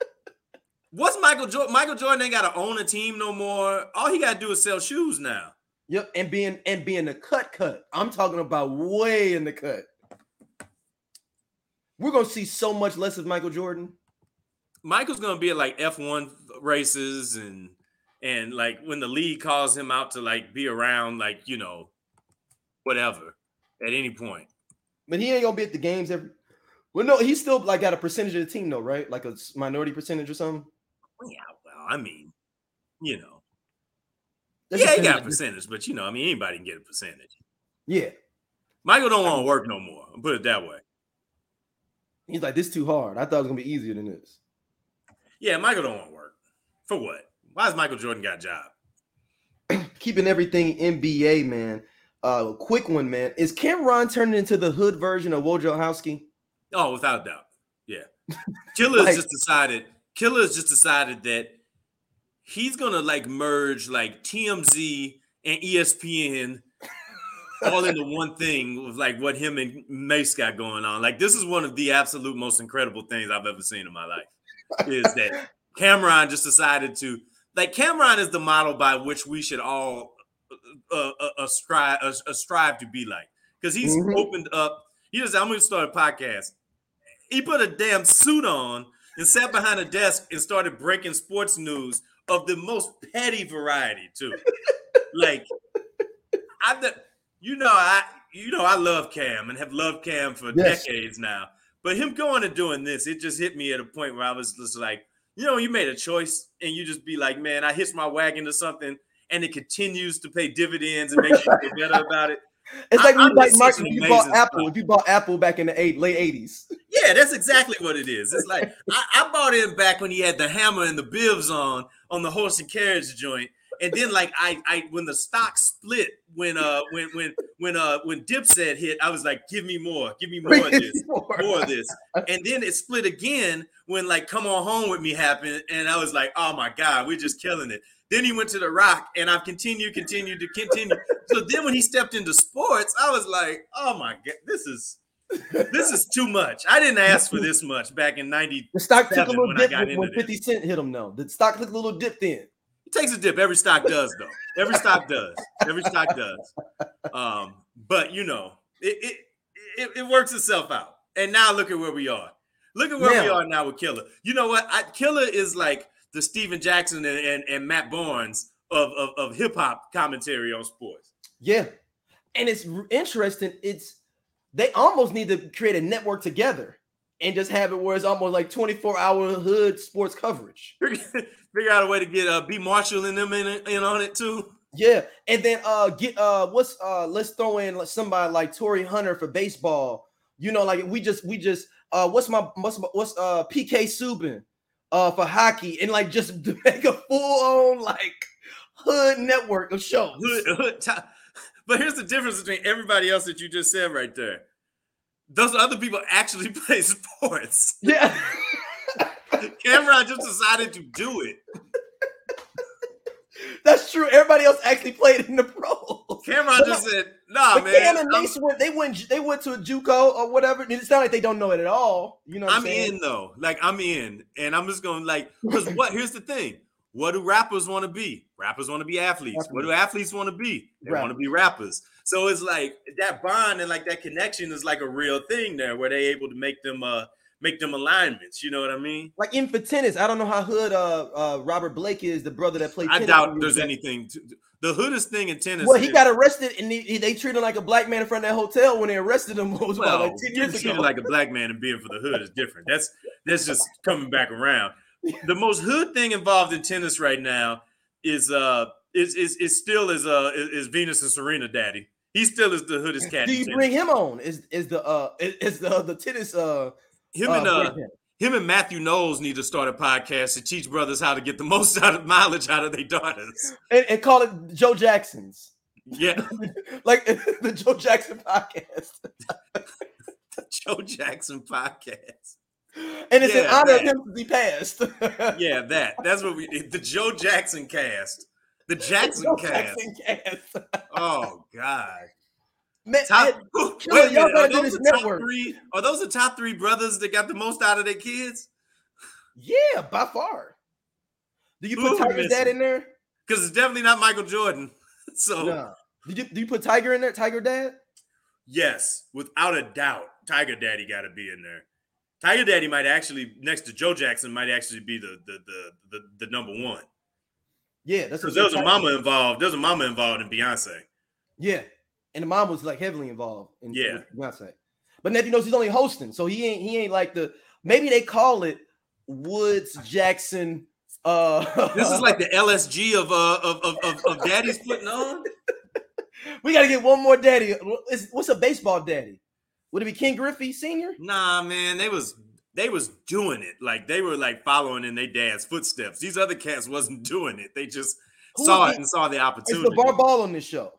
What's Michael Jordan? Michael Jordan ain't got to own a team no more. All he got to do is sell shoes now. Yep, and being and being the cut cut. I'm talking about way in the cut. We're gonna see so much less of Michael Jordan. Michael's gonna be at like F1 races and and like when the league calls him out to like be around, like you know, whatever at any point. But he ain't gonna be at the games every. Well, no, he's still like got a percentage of the team though, right? Like a minority percentage or something. Yeah, well, I mean, you know, That's yeah, he got a percentage. but you know, I mean, anybody can get a percentage. Yeah, Michael don't want to work no more. I'll put it that way. he's like this too hard. I thought it was gonna be easier than this. Yeah, Michael don't want to work for what? Why has Michael Jordan got a job? Keeping everything NBA, man. Uh, quick one, man. Is Cameron turning into the hood version of Wojnarowski? Oh, without a doubt. Yeah. Killer Like- just decided, Killer has just decided that he's gonna like merge like TMZ and ESPN all into one thing with like what him and Mase got going on. Like this is one of the absolute most incredible things I've ever seen in my life. Is that Cameron just decided to like Cameron is the model by which we should all uh, uh, uh, strive uh, uh, strive to be like because he's Mhm. opened up. He just I'm to start a podcast. He put a damn suit on and sat behind a desk and started breaking sports news of the most petty variety too. like I, the- you know, I you know I love Cam and have loved Cam for Yes. decades now. But him going and doing this, it just hit me at a point where I was just like, you know, you made a choice and you just be like, man, I hitched my wagon to something and it continues to pay dividends and make you feel better about it. It's like I'm you, like Mark, when you bought amazing Apple. stuff. If you bought Apple back in the eight, late eighties, Yeah, that's exactly what it is. It's like I, I bought in back when he had the hammer and the bibs on on the horse and carriage joint, and then like I I when the stock split when uh when when when uh when Dipset hit, I was like, give me more, give me more of this, more of this, and then it split again when like Come On Home with Me happened, and I was like, oh my god, we're just killing it. Then he went to the Rock, and I've continued, continued to continue. so then when he stepped into sports, I was like, oh my god, this is this is too much. I didn't ask for this much back in 90. The stock took a little when dip when, when into 50 Cent hit him, though. The stock took a little dip then. It takes a dip. Every stock does, though. Every stock does. Every stock does. Um, but you know, it, it it it works itself out. And now look at where we are. Look at where we are now with Killer. You know what? I, Killer is like the Stephen Jackson and, and, and Matt Barnes of, of, of hip hop commentary on sports. Yeah. And it's interesting. It's they almost need to create a network together and just have it where it's almost like 24 hour hood sports coverage. Figure out a way to get uh, B Marshall and them in, in on it too. Yeah. And then uh get uh what's uh let's throw in somebody like Torii Hunter for baseball. You know, like we just we just uh what's my what's my, what's uh PK Subban uh for hockey and like just make a full on like hood network of shows. Hood- hood ti- But here's the difference between everybody else that you just said right there. Those other people actually play sports. Yeah. Cameron just decided to do it. That's true. Everybody else actually played in the pros. Cameron just said, "Nah, But man, Cam and Mase went, they went they went to a JUCO or whatever. It's not like they don't know it at all. You know what I'm, I'm saying? in though. Like I'm in, and I'm just going like because what? Here's the thing: what do rappers want to be? Rappers want to be athletes. What do athletes want to be? They want to be rappers. So it's like that bond and like that connection is like a real thing there, where they able to make them uh make them alignments. You know what I mean? Like in for tennis, I don't know how hood uh, uh Robert Blake is, the brother that played. I doubt there's me. anything. To, the hoodest thing in tennis. Well, he is- got arrested and he, he- they treated him like a black man in front of that hotel when they arrested him. Was about Well, like ten years treated like a black man and being for the hood is different. That's that's just coming back around. The most hood thing involved in tennis right now is uh is is, is still is uh is, is Venus and Serena daddy. He still is the hoodest cat. Do you bring him on? Is is the uh is, the the tennis uh him uh, and uh breakdown? him and Matthew Knowles need to start a podcast to teach brothers how to get the most out of mileage out of their daughters. and, and call it Joe Jackson's Yeah, like the Joe Jackson podcast. The Joe Jackson podcast. And it's in Yeah, honor of that. him since he passed. Yeah, that. That's what we did. the Joe Jackson cast. The Jackson Joe cast. Jackson cast. Oh God. Man, Top, man, wait y'all. Are those, the top three, are those the top three brothers that got the most out of their kids? yeah, by far. Do you put we Tiger's dad in there? Because it's definitely not Michael Jordan. So No. Did you do you put Tiger in there? Tiger dad? yes, without a doubt, Tiger Daddy got to be in there. Tiger Daddy might actually, next to Joe Jackson, might actually be the the the the, the number one. Yeah, that's Because what there was a Tiger- mama involved. There's a mama involved in Beyonce. Yeah, and the mom was like heavily involved. In, Yeah. Beyonce. But Nephew knows he's only hosting, so he ain't he ain't like the maybe they call it Woods Jackson. Uh, This is like the LSG of uh of of, of, of Daddy's putting on. we got to get one more daddy. It's- what's a baseball daddy? Would it be Ken Griffey Senior? Nah, man, they was they was doing it like they were like following in their dad's footsteps. These other cats wasn't doing it. They just Who saw it and saw the opportunity. Is. LeVar Ball on this show,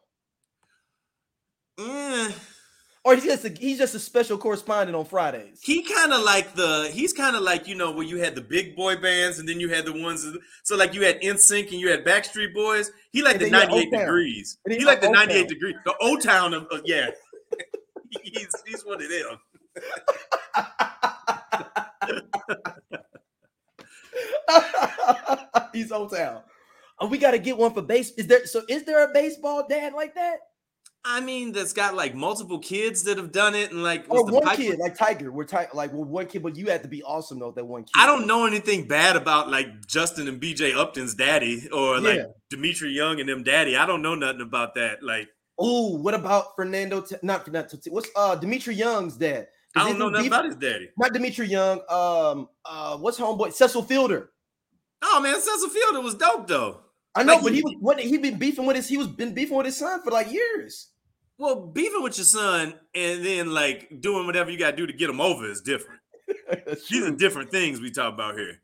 Eh, or he's just a, he's just a special correspondent on Fridays? he kind of like the he's kind of like you know where you had the big boy bands and then you had the ones that- so like you had NSYNC and you had Backstreet Boys. He like the then you had 98 O-Town. degrees. He like the ninety eight 98 O-Town. degrees. The O Town of uh, yeah. He's he's one of them. he's old town. Oh, we got to get one for base. Is there so? Is there a baseball dad like that, I mean, that's got like multiple kids that have done it and like or the one pipe- kid like Tiger? We're ti- like well, one kid, but you have to be awesome though. That one kid. I don't know anything bad about like Justin and BJ Upton's daddy or like Yeah. Dmitri Young and them daddy. I don't know nothing about that. Like Oh, what about Fernando? T- not Fernando. T- What's uh Dmitri Young's dad? I don't know nothing about his daddy. Not Dmitri Young. Um, uh, what's homeboy? Cecil Fielder. Oh man, Cecil Fielder was dope though. I know, Like, but he- he was what he been beefing with his. He was been beefing with his son for like years. Well, beefing with your son and then like doing whatever you gotta do to get him over is different. These are different things we talk about here.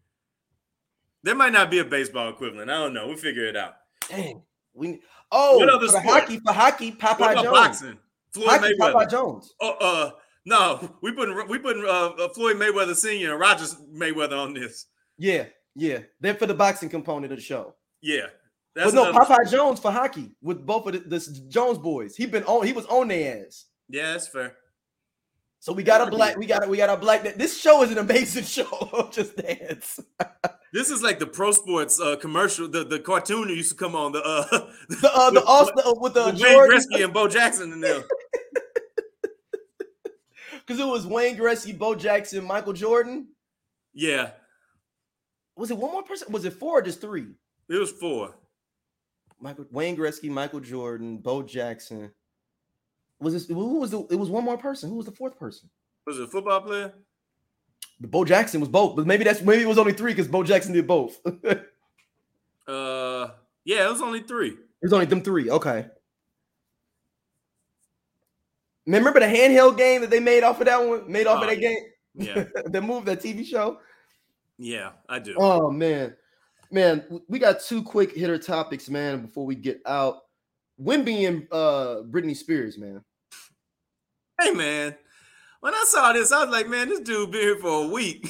There might not be a baseball equivalent. I don't know. We'll figure it out. Dang. We oh What other for sport? hockey for hockey. Popeye Jones. boxing? Floyd Hockey, Mayweather. Popeye Jones. Oh, uh, no, we putting we putting uh, uh, Floyd Mayweather Senior and Rogers Mayweather on this. Yeah, yeah. They're for the boxing component of the show. Yeah, that's but no, Popeye Jones for hockey with both of the, the Jones boys. He been on. He was on their ass. Yeah, that's fair. So we got a black. We got a, we got a black. This show is an amazing show. Just dance. This is like the pro sports uh, commercial, the, the cartoon that used to come on the uh, The uh, the With- Austin with the Wayne Gretzky and Bo Jackson and them. because it was Wayne Gretzky, Bo Jackson, Michael Jordan. Yeah, Was it one more person? Was it four or just three? it was four. Michael Wayne Gretzky, Michael Jordan, Bo Jackson. Was this who was the? It was one more person. Who was the fourth person? Was it a football player? Bo Jackson was both, but maybe that's maybe it was only three because Bo Jackson did both. Uh, yeah, it was only three. It was only them three. Okay. Remember the handheld game that they made off of that one? Made off Oh, of that yeah. game? Yeah, the move, that TV show. yeah, I do. Oh man, man, we got two quick hitter topics, man. Before we get out, Wemby and uh Britney Spears, man. Hey man, when I saw this, I was like, man, this dude been here for a week.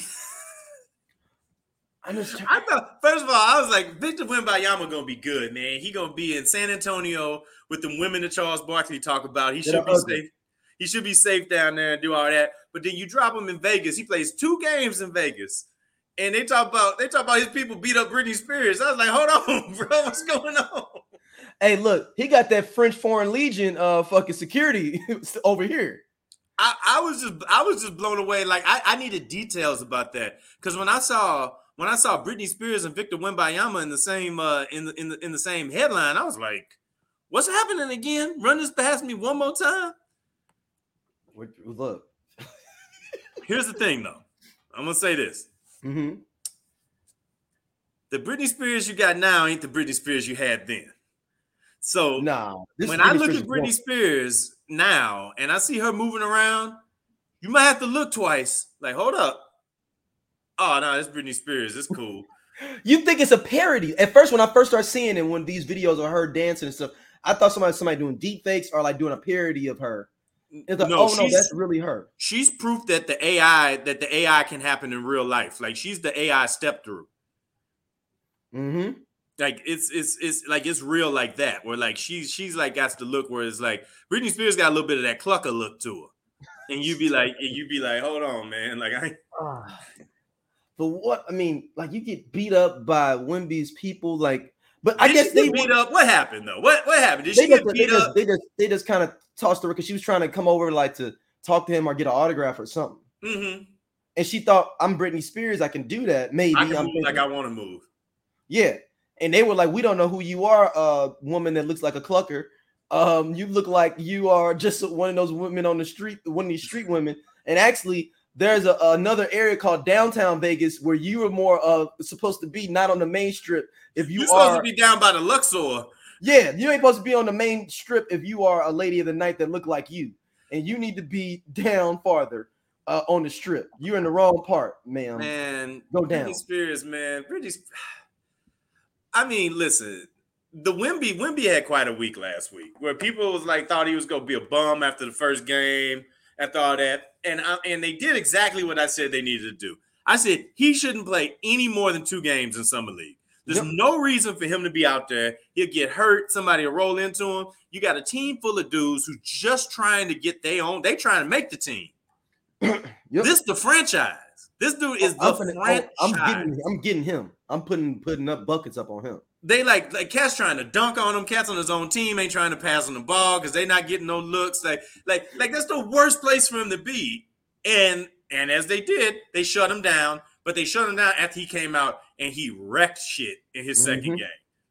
I just I thought, first of all, I was like, Victor Wembanyama gonna be good, man. He gonna be in San Antonio with the women that Charles Barkley talk about. He should be safe. He should be safe down there and do all that. But then you drop him in Vegas. He plays two games in Vegas. And they talk about they talk about his people beat up Britney Spears. I was like, hold on, bro, what's going on? Hey, look, he got that French Foreign Legion uh fucking security over here. I, I was just I was just blown away. Like I, I needed details about that because when I saw when I saw Britney Spears and Victor Wembanyama in the same uh, in the in the in the same headline, I was like, "What's happening again? Run this past me one more time." What- Look, Here's the thing, though. I'm gonna say this: hmm the Britney Spears you got now ain't the Britney Spears you had then. So this when is I look Spears' at Britney. Spears now and I see her moving around, you might have to look twice. Like, hold up. Oh no, it's Britney Spears. It's cool. you think it's a parody. At first, when I first started seeing it, when these videos of her dancing and stuff, I thought somebody somebody doing deep fakes or like doing a parody of her. It's like, No, oh no, that's really her. She's proof that the AI that the AI can happen in real life. Like she's the AI step through. hmm Like it's it's it's like it's real like that. Where like she's she's like got the look where it's like Britney Spears got a little bit of that clucker look to her. And you'd be like, and you be like, hold on, man. Like I. But what I mean, like you get beat up by Wemby's people, like. But I Did guess they beat up. What happened though? What what happened? Did she get just, they beat just, up? they just they just kind of tossed her because she was trying to come over like to talk to him or get an autograph or something. hmm And she thought I'm Britney Spears, I can do that. Maybe I thinking, like I want to move. yeah. And they were like, we don't know who you are, uh, woman that looks like a clucker. Um, you look like you are just one of those women on the street, one of these street women. And actually, there's a, another area called downtown Vegas where you are more uh supposed to be not on the main strip. If you You're supposed to be down by the Luxor. yeah, you ain't supposed to be on the main strip if you are a lady of the night that look like you, and you need to be down farther uh, on the strip. You're in the wrong part, ma'am. Man, Go Britney down. Spears, man. Britney. I mean, listen, the Wemby Wemby had quite a week last week, where people was like thought he was gonna be a bum after the first game, after all that, and I, and they did exactly what I said they needed to do. I said he shouldn't play any more than two games in summer league. There's Yep. no reason for him to be out there. He'll get hurt. Somebody will roll into him. You got a team full of dudes who just trying to get their own. They trying to make the team. Yep. This the franchise. This dude is oh, the I'm, finna- oh, franchise. I'm getting, I'm getting him. I'm putting putting up buckets up on him. they like like Cat's trying to dunk on him. Cat's on his own team, ain't trying to pass on the ball because they not getting no looks. Like like like that's the worst place for him to be. And and as they did, they shut him down. But they shut him down after he came out and he wrecked shit in his second Mhm. game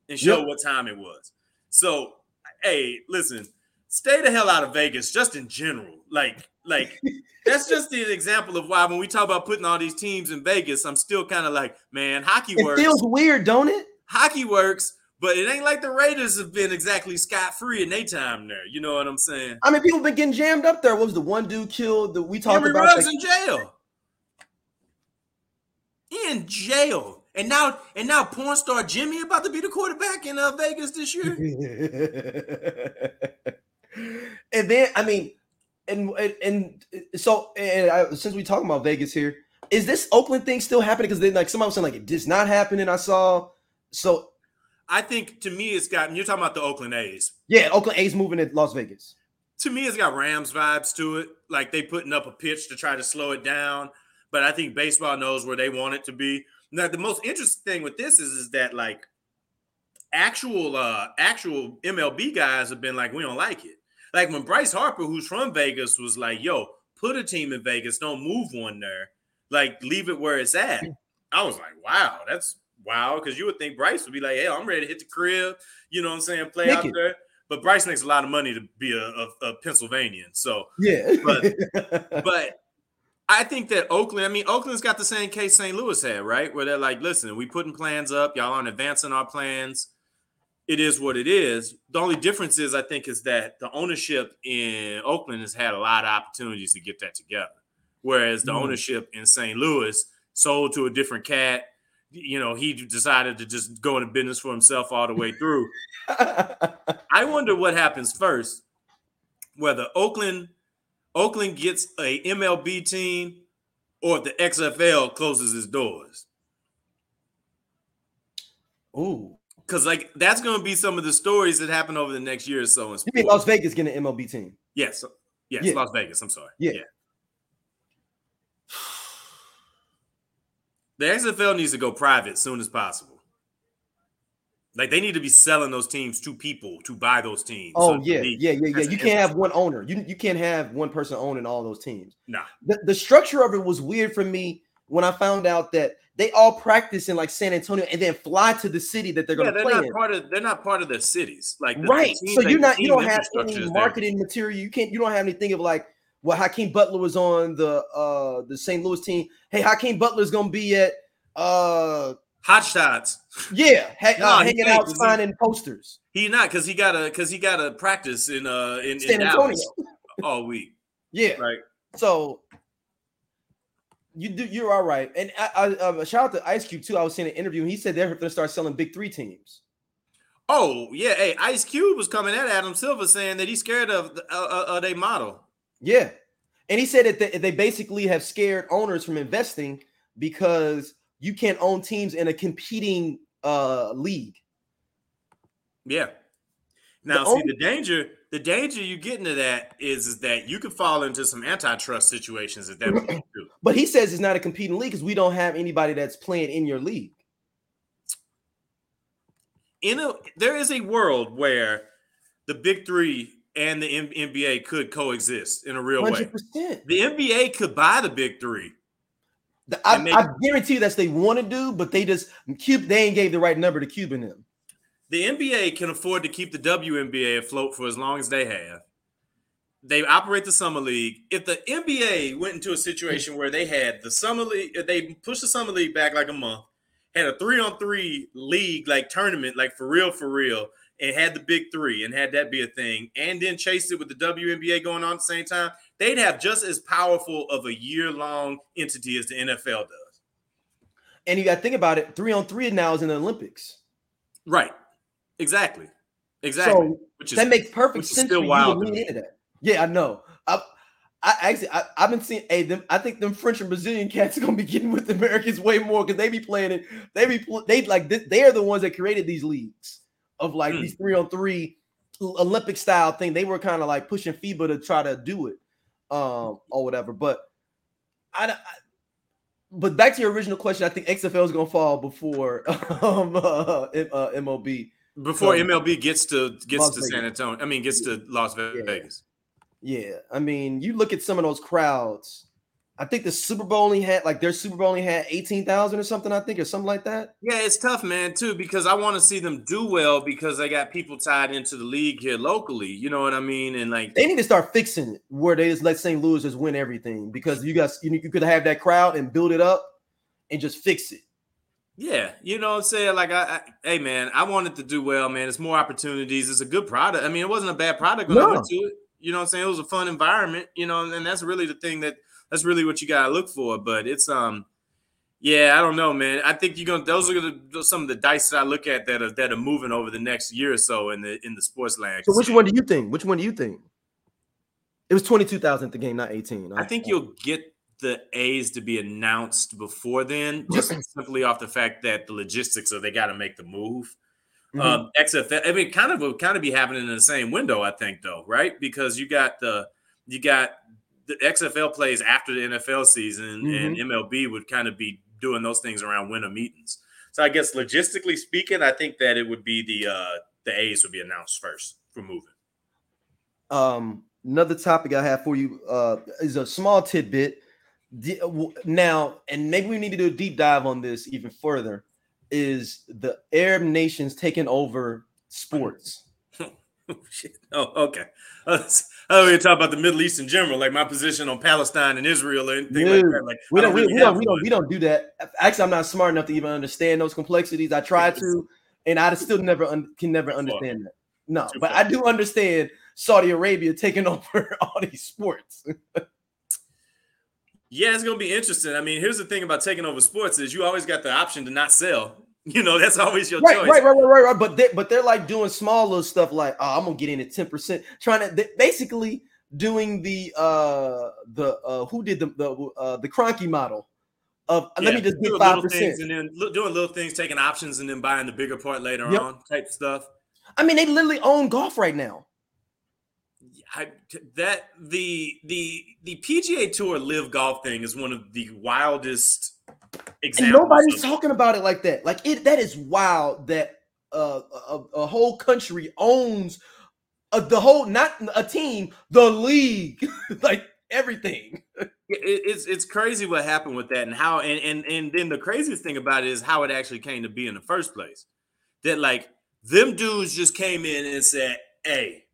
and showed Yep. what time it was. So hey, listen, stay the hell out of Vegas just in general. Like like. That's just an example of why when we talk about putting all these teams in Vegas, I'm still kind of like, man, hockey It works feels weird, don't it? hockey works, but it ain't like the Raiders have been exactly scot free in their time there. You know what I'm saying? I mean, people been getting jammed up there. What was the one dude killed that we talked Henry about? Ruggs like- in jail. In jail, and now and now porn star Jimmy about to be the quarterback in uh, Vegas this year. and then I mean, and and, and so and I, since we talking about Vegas here, is this Oakland thing still happening? Because then like somebody was saying like it did not happening. I saw so I think to me it's got. You're talking about the Oakland A's. yeah, Oakland A's moving to Las Vegas. To me, it's got Rams vibes to it. Like they putting up a pitch to try to slow it down. But I think baseball knows where they want it to be. Now, the most interesting thing with this is, is that like actual uh actual MLB guys have been like, we don't like it. Like when Bryce Harper, who's from Vegas, was like, yo, put a team in Vegas, don't move one there. Like, leave it where it's at. I was like, wow, that's wow. Because you would think Bryce would be like, hey, I'm ready to hit the crib, you know what I'm saying, play out it. there. But Bryce makes a lot of money to be a, a, a Pennsylvanian. So Yeah, but I think that Oakland, I mean, Oakland's got the same case St. Louis had, right? Where they're like, listen, we putting plans up, y'all aren't advancing our plans. It is what it is. The only difference is, I think, is that the ownership in Oakland has had a lot of opportunities to get that together. Whereas the Mhm. ownership in St. Louis sold to a different cat. You know, he decided to just go into business for himself all the way through. I wonder what happens first, whether Oakland Oakland gets a MLB team or if the XFL closes its doors. Ooh, Because like that's going to be some of the stories that happen over the next year or so. In you mean. Las Vegas getting an MLB team? Yes, yes, Yeah. Las Vegas. I'm sorry. Yeah. The XFL needs to go private as soon as possible. Like they need to be selling those teams to people to buy those teams. Oh So yeah, yeah, yeah, yeah. You can't have one owner. You you can't have one person owning all those teams. Nah. The, the structure of it was weird for me when I found out that they all practice in like San Antonio and then fly to the city that they're Yeah, going to they're play not in. part of. They're not part of their cities. Like the- the right. team- So like, you're not you don't have any is there. marketing material. You can't you don't have anything of like well Hakeem Butler was on the uh the St. Louis team. Hey, Hakeem Butler's going to be at uh Hot shots. yeah, ha- No, uh, hanging he- signing posters. He not because he got a because he got a practice in uh in, in San Antonio. Dallas all week. Yeah. right. So you do you're all right. And I, I uh, shout out to Ice Cube too. I was seeing an interview and he said they're gonna start selling big three teams. oh yeah, hey Ice Cube was coming at Adam Silver saying that he's scared of the, uh, uh, their model. Yeah, and he said that they, they basically have scared owners from investing because you can't own teams in a competing uh league. Yeah. Now, The see, only- the danger, the danger you get into that is, is that you could fall into some antitrust situations at that point too. But he says it's not a competing league because we don't have anybody that's playing in your league. In a, there is a world where the big three and the M- NBA could coexist in a real way. Hundred percent. The NBA could buy the big three. I, make- I guarantee you that's they want to do, but they just. They ain't gave the right number to Cuban them. The NBA can afford to keep the WNBA afloat for as long as they have. They operate the summer league. If the NBA went into a situation where they had the summer league, they pushed the summer league back like a month, had a three on three league like tournament, like for real, for real, and had the big three and had that be a thing, and then chased it with the WNBA going on at the same time, they'd have just as powerful of a year long entity as the NFL does. And you got to think about it. Three on three now is in the Olympics, Right. Exactly. Exactly. so which is that makes perfect sense still wild to to lean me. into that. Yeah, I know. I, I actually, I, I've been seeing. Hey, them. I think them French and Brazilian cats are gonna be getting with the Americans way more because they be playing it. They be they like they are the ones that created these leagues of like Hmm. these three on three Olympic style thing. They were kind of like pushing FIBA to try to do it, um, or whatever. But I, I but back to your original question, I think XFL is gonna fall before um, uh, M- uh, MLB. Before So- MLB gets to gets Las to Vegas. San Antonio. I mean, gets to Las Vegas. Yeah, I mean, you look at some of those crowds. I think the Super Bowl only had like their Super Bowl only had eighteen thousand or something. I think or something like that. Yeah, it's tough, man, too, because I want to see them do well because they got people tied into the league here locally. You know what I mean? And like, They need to start fixing it where they just let St. Louis just win everything because you guys you, you could have that crowd and build it up and just fix it. Yeah, you know what I'm saying? Like, I, I hey, man, I wanted to do well, man. It's more opportunities. It's a good product. I mean, it wasn't a bad product when I went to it. You know what I'm saying? It was a fun environment, you know, and that's really the thing that that's really what you gotta look for. But it's um, yeah, I don't know, man. I think you're gonna those are gonna some of the dice that I look at that are that are moving over the next year or so in the in the sports land. So which one do you think? Which one do you think? It was twenty two thousand at the game, not eighteen. I think you'll get the A's to be announced before then, just simply off the fact that the logistics of they got to make the move. Mhm. Um, XFL, I mean, kind of would kind of be happening in the same window, I think, though, right? Because you got the you got the XFL plays after the NFL season, and MLB would kind of be doing those things around winter meetings. So I guess logistically speaking, I think that it would be the uh the A's would be announced first for moving. Um, another topic I have for you uh, is a small tidbit. The- uh, Now, and maybe we need to do a deep dive on this even further. Is the Arab nations taking over sports? Oh. Oh, okay. I thought we were talking about the Middle East in general, like my position on Palestine and Israel or anything like that. Like We don't, we, really we don't, we don't, we don't do that. Actually, I'm not smart enough to even understand those complexities. I try to, and I still never un- can never understand that. No, but. I do understand Saudi Arabia taking over all these sports. Yeah, it's gonna be interesting. I mean, here's the thing about taking over sports is you always got the option to not sell. You know, that's always your right, choice. right, right, right, right, right. But they but they're like doing small little stuff like, oh, I'm gonna get in at 10%, trying to they, basically doing the uh the uh who did the the uh the Kroenke model of let me just get five percent. and then doing little things, taking options and then buying the bigger part later Yep. on, type stuff. I mean, they literally own golf right now. I, that the the the PGA Tour LIV Golf thing is one of the wildest And examples. nobody's of- talking about it like that. Like it that is wild that uh, a, a whole country owns uh the whole not a team, the league, like everything. it- it's it's crazy what happened with that and how and and and then the craziest thing about it is how it actually came to be in the first place. That like them dudes just came in and said, "Hey,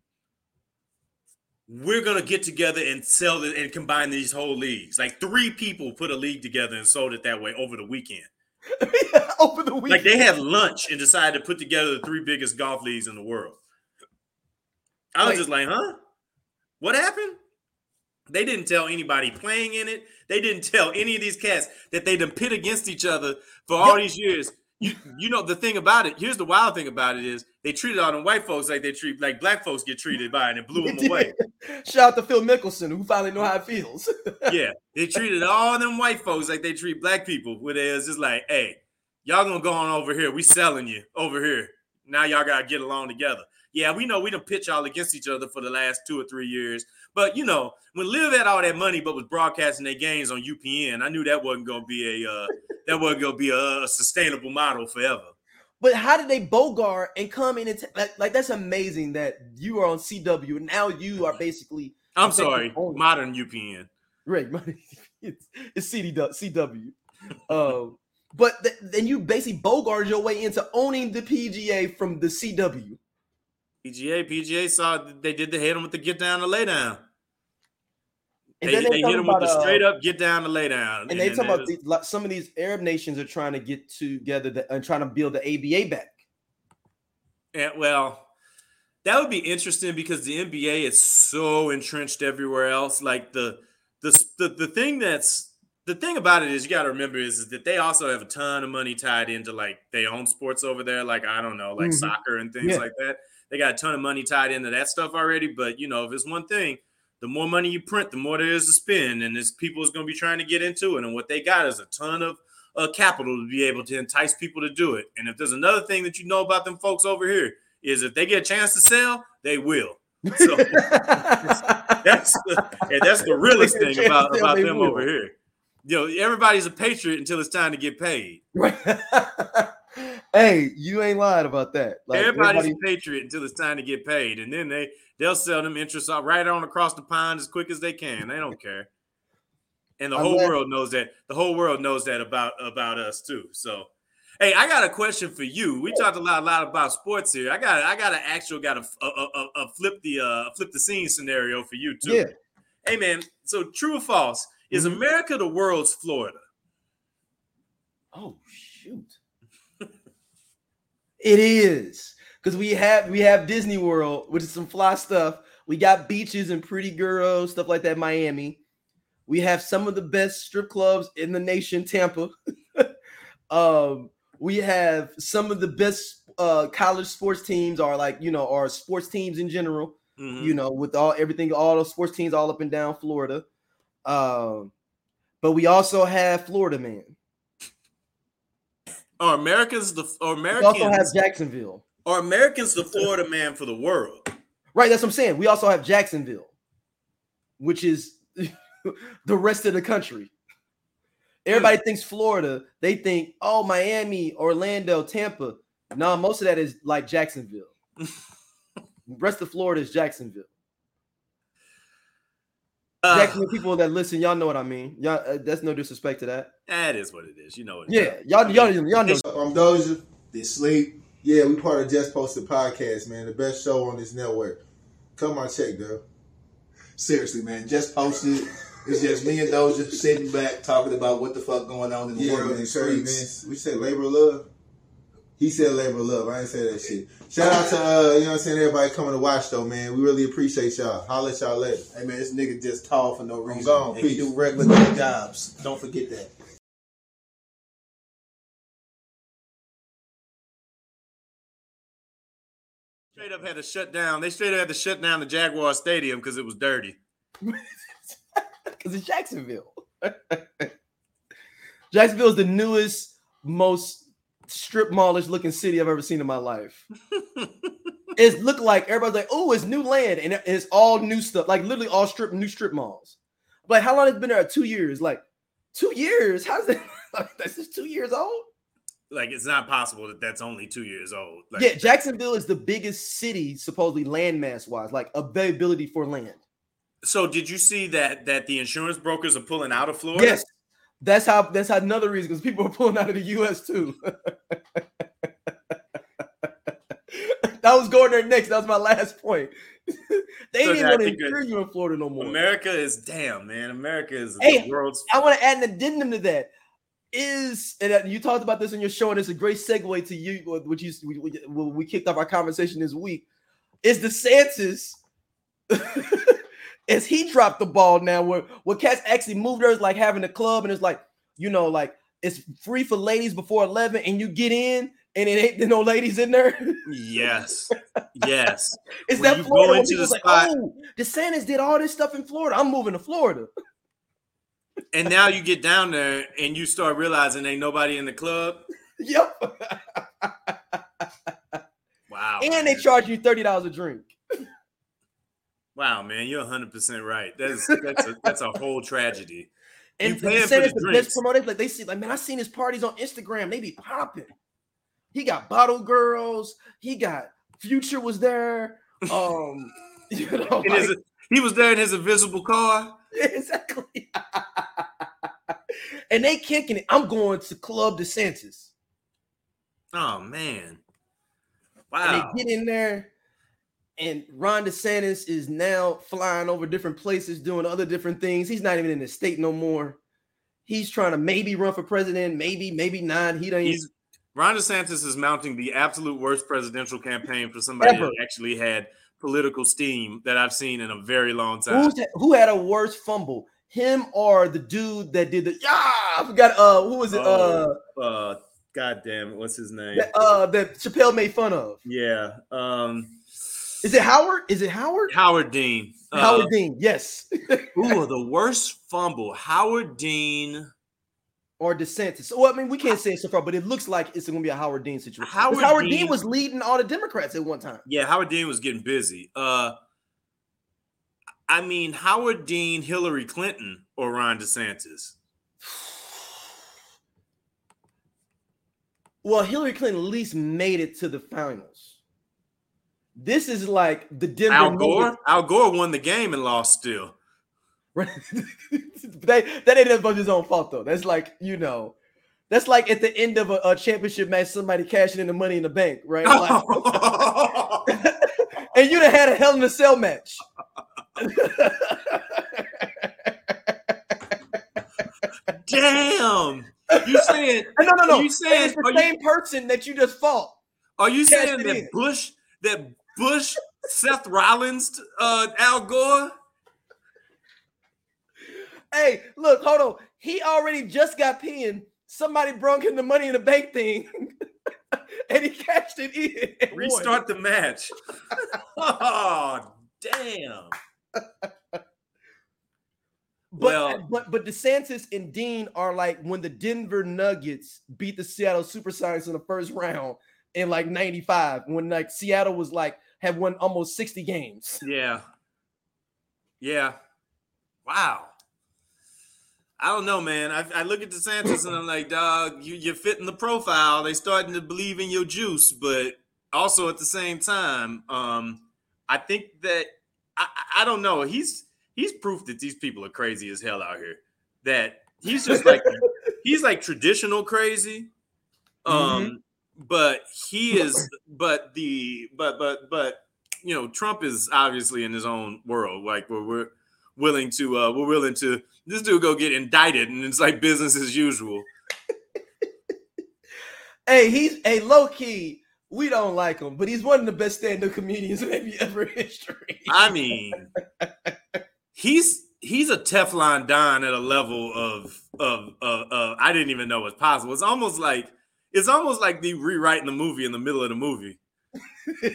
we're gonna get together and sell it and combine these whole leagues." Like three people put a league together and sold it that way over the weekend. Over the weekend. Like they had lunch and decided to put together the three biggest golf leagues in the world. I was Like- just like, huh? What happened? They didn't tell anybody playing in it. They didn't tell any of these cats that they done pit against each other for all these years. You you know the thing about it. Here's the wild thing about it is they treated all them white folks like they treat like black folks get treated by, and it blew them away. Shout out to Phil Mickelson, who finally know how it feels. yeah, they treated all them white folks like they treat black people, where they was just like, hey, y'all gonna go on over here. We selling you over here. Now y'all gotta get along together. Yeah, we know we don't pitch all against each other for the last two or three years. But you know, when Liv had all that money but was broadcasting their games on UPN, I knew that wasn't gonna be a uh, that wasn't gonna be a, a, sustainable model forever. But how did they bogart and come in and t- like, like that's amazing that you are on CW and now you are basically I'm sorry, modern UPN. Right, it's, it's CW. um, but th- then you basically bogart your way into owning the PGA from the CW. PGA, PGA saw they did the hit him with the get down to lay down. And they, they, they hit him with the uh, straight up get down to lay down. And, they talk about these, like, some of these Arab nations are trying to get together the, and trying to build the ABA back. Yeah, well, that would be interesting because the NBA is so entrenched everywhere else. Like the the the, the thing that's the thing about it is you got to remember is, is, that they also have a ton of money tied into like they own sports over there, like I don't know, like mm-hmm. soccer and things yeah. like that. They got a ton of money tied into that stuff already. But you know, if it's one thing, the more money you print, the more there is to spend, and this people is going to be trying to get into it. And what they got is a ton of uh, capital to be able to entice people to do it. And if there's another thing that you know about them folks over here, is if they get a chance to sell, they will. So that's the, and that's the realest thing about, about them will. over here. You know, everybody's a patriot until it's time to get paid. Right. hey, you ain't lying about that. Like, everybody's everybody... a patriot until it's time to get paid, and then they they'll sell them interests right on across the pond as quick as they can. They don't care. And the I'm whole glad. world knows that. The whole world knows that about about us too. So, hey, I got a question for you. We talked a lot, a lot about sports here. I got, I got an actual, got a, a, a, a flip the, uh, flip the scene scenario for you too. Yeah. Hey, man. So, true or false? Is mm-hmm. America the world's Florida? Oh shoot! It is because we have we have Disney World, which is some fly stuff. We got beaches and pretty girls, stuff like that. Miami. We have some of the best strip clubs in the nation, Tampa. um, we have some of the best uh, college sports teams, are like you know, our sports teams in general. Mm-hmm. You know, with all everything, all the sports teams all up and down Florida. Um, but we also have Florida man. Are Americans the or Americans we also have Jacksonville. Are Americans the Florida man for the world? Right, that's what I'm saying. We also have Jacksonville, which is the rest of the country. Everybody mm. thinks Florida. They think, oh, Miami, Orlando, Tampa. No, most of that is like Jacksonville. rest of Florida is Jacksonville. Uh, Jacksonville people that listen, y'all know what I mean. Y'all, uh, that's no disrespect to that. That is what it is. You know it. Yeah, y'all, y'all, y'all know. I'm Doja. They sleep. Yeah, we part of Just Posted podcast, man. The best show on this network. Come on, check, though. Seriously, man. Just posted. It's just me and Doja sitting back talking about what the fuck going on in the yeah, world. Man, sorry, man. We said labor of love. He said labor of love. I ain't say that shit. Shout out to uh, you know what I'm saying, everybody coming to watch though, man. We really appreciate y'all. Holla at y'all later. Hey man, this nigga just tall for no reason. I'm gone. And he do regular jobs. Don't forget that. Straight up had to shut down. They straight up had to shut down the Jaguar Stadium because it was dirty. Because it's Jacksonville. Jacksonville is the newest, most strip mallish looking city I've ever seen in my life. it looked like everybody's like, oh, it's new land, and it's all new stuff, like literally all strip new strip malls. Like, how long has it been there? Two years. Like, two years? How's that? Like, that's just two years old. Like, it's not possible that that's only two years old. Like, yeah, Jacksonville is the biggest city, supposedly landmass wise, like availability for land. So, did you see that that the insurance brokers are pulling out of Florida? Yes, that's how. That's how another reason because people are pulling out of the U.S. too. I was going there next. That was my last point. they so didn't want to insure you in Florida no more. America is damn man. America is hey, the world's. I want to add an addendum to that. Is and uh, you talked about this in your show, and it's a great segue to you, which you we, we, we kicked off our conversation this week. Is DeSantis as he dropped the ball now, where where cats actually moved her? there is like having a club, and it's like you know like it's free for ladies before 11 and you get in and it ain't no ladies in there. Yes, yes. Is When that Florida? Into the people's like, spot- oh, DeSantis did all this stuff in Florida. I'm moving to Florida. And now you get down there and you start realizing ain't nobody in the club. Yep. Wow. and they charge you $30 a drink. Wow, man, you're 100 percent right. That's that's a, that's a whole tragedy. And You paying for the the best promoter, like they see, like, man, I seen his parties on Instagram. They be popping. He got bottle girls. He got Future was there. Um, you know, like- his, he was there in his invisible car. exactly. and they kicking it. I'm going to Club DeSantis. Oh man. And Wow. they get in there, and Ron DeSantis is now flying over different places, doing other different things. He's not even in the state no more. He's trying to maybe run for president, maybe, maybe not. He doesn't. He's Ron DeSantis is mounting the absolute worst presidential campaign for somebody Ever. that actually had political steam that I've seen in a very long time. Who's who had a worse fumble? Him or the dude that did the yeah? I forgot. Uh, who was it? Oh. uh God damn it, what's his name? Uh, that, uh, that Chappelle made fun of. yeah. Um Is it Howard? Is it Howard? Howard Dean. Uh, Howard Dean. Yes. Ooh, the worst fumble. Howard Dean. or DeSantis. Well, I mean, we can't say it so far, but it looks like it's going to be a Howard Dean situation. Howard Howard, Dean, Dean- was leading all the Democrats at one time. Yeah, Howard Dean was getting busy. Uh I mean, Howard Dean, Hillary Clinton, or Ron DeSantis. Well, Hillary Clinton at least made it to the finals. This is like the Denver Al Gore. Nuggets- Al Gore won the game and lost still. that, that ain't as much his own fault though. That's like you know, that's like at the end of a, a championship match, somebody cashing in the money in the bank, right? Like, and you'd have had a hell in a cell match. Damn. You saying no, no, no. You saying- it's the are you- same person that you just fought. are you saying that in. Bush that Bush Seth Rollins uh Al Gore? Hey, look, hold on. He already just got pinned. Somebody brung him the money in the bank thing, and he cashed it in. won. Restart the match. oh damn. But, Well- but but DeSantis and Dean are like when the Denver Nuggets beat the Seattle Supersonics in the first round in like '95, when like Seattle was like had won almost 60 games. Yeah. Yeah. Wow. I don't know, man. I, I look at DeSantis and I'm like, dog, you, you're fitting the profile. They starting to believe in your juice, but also at the same time, um, I think that I, I- I don't know. He's he's proof that these people are crazy as hell out here. That he's just like he's like traditional crazy. Um, but he is but the but but but you know, Trump is obviously in his own world, like where we're willing to uh we're willing to this dude go get indicted and it's like business as usual. Hey, he's a low key. We don't like him, but he's one of the best stand-up comedians maybe ever in history. I mean, he's he's a Teflon Don at a level of of of, of I didn't even know was possible. It's almost like it's almost like the rewriting the movie in the middle of the movie.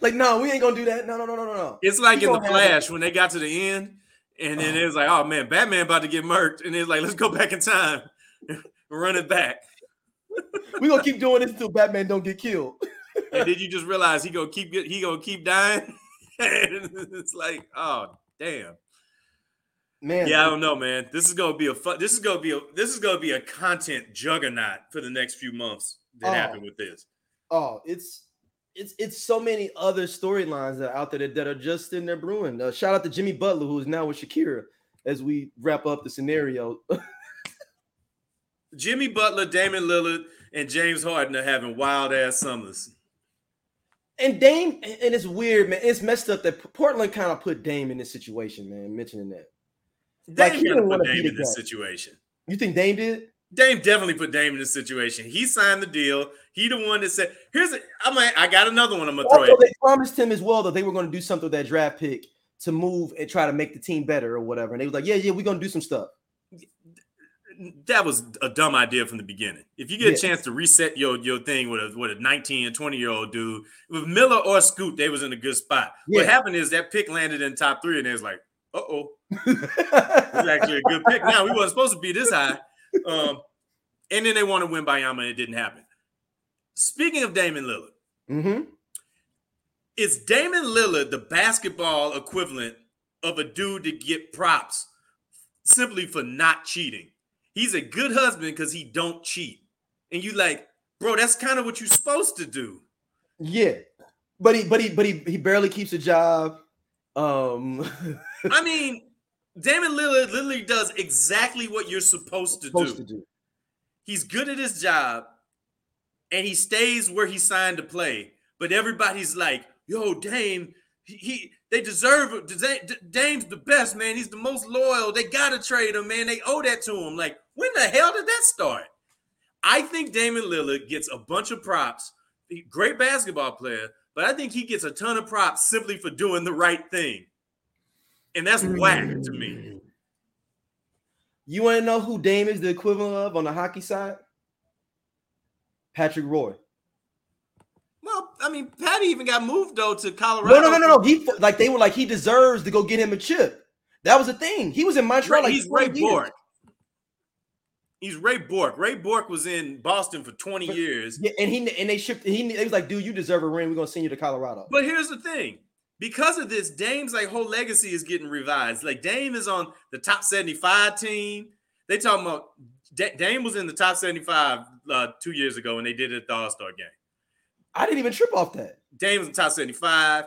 like, no, we ain't gonna do that. No, no, no, no, no, no. It's like You in the Flash when they got to the end, and then it was like, oh man, Batman about to get murked, and it's like, let's go back in time, run it back. We gonna keep doing this until Batman don't get killed. And did you just realize he gonna keep he gonna keep dying? and it's like, oh damn. Man, Yeah, I don't know, man. This is gonna be a fun. This is gonna be a this is gonna be a content juggernaut for the next few months that Oh. happen with this. Oh, it's it's it's so many other storylines that are out there that, that are just in there brewing. Uh, shout out to Jimmy Butler, who is now with Shakira, as we wrap up the scenario. Jimmy Butler, Damon Lillard, and James Harden are having wild ass summers. and Dame, and it's weird, man. It's messed up that Portland kind of put Dame in this situation, man. Mentioning that, Dame he didn't put Dame in this situation. you think Dame did? Dame definitely put Dame in this situation. He signed the deal. He the one that said, "Here's a, I'm like, I got another one. I'm gonna throw it." they promised him as well that they were going to do something with that draft pick to move and try to make the team better or whatever. And they was like, "Yeah, yeah, we're going to do some stuff." that was a dumb idea from the beginning. If you get a chance to reset your your thing with a with a 19 and 20 year old dude, with Miller or Scoot, they was in a good spot. What happened is that pick landed in top three, and they was like, uh oh, it's actually a good pick. Now we wasn't supposed to be this high. Um, and then they want to Wembanyama, and it didn't happen. Speaking of Damon Lillard, hmm is Damon Lillard the basketball equivalent of a dude to get props simply for not cheating? He's a good husband because he don't cheat. And you like, bro, that's kind of what you're supposed to do. Yeah, but he, but he, but he, he barely keeps a job. Um, I mean, Damon Lillard literally does exactly what you're supposed to supposed do. to do. He's good at his job and he stays where he signed to play. But everybody's like, yo, Dame, he, he they deserve it. Da- Dame's the best, man. He's the most loyal. They gotta trade him, man. They owe that to him. Like, when the hell did that start? I think Damon Lillard gets a bunch of props. Great basketball player, but I think he gets a ton of props simply for doing the right thing. And that's whack to me. You want to know who Dame is the equivalent of on the hockey side? Patrick Roy. Well, I mean, Patty even got moved though to Colorado. No, no, no, no, no. He like they were like he deserves to go get him a chip. That was the thing. He was in Montreal Ray- like he's 20 Ray years. Bourque. He's Ray Bourque. Ray Bourque was in Boston for 20 But- years. Yeah, and he and they shipped. He, he was like, dude, you deserve a ring. We're gonna send you to Colorado. But here's the thing. Because of this, Dame's like whole legacy is getting revised. Like Dame is on the top 75 team. They talking about Da- Dame was in the top 75 uh, two years ago when they did it at the All-Star game. I didn't even trip off that. Dame was in the top 75.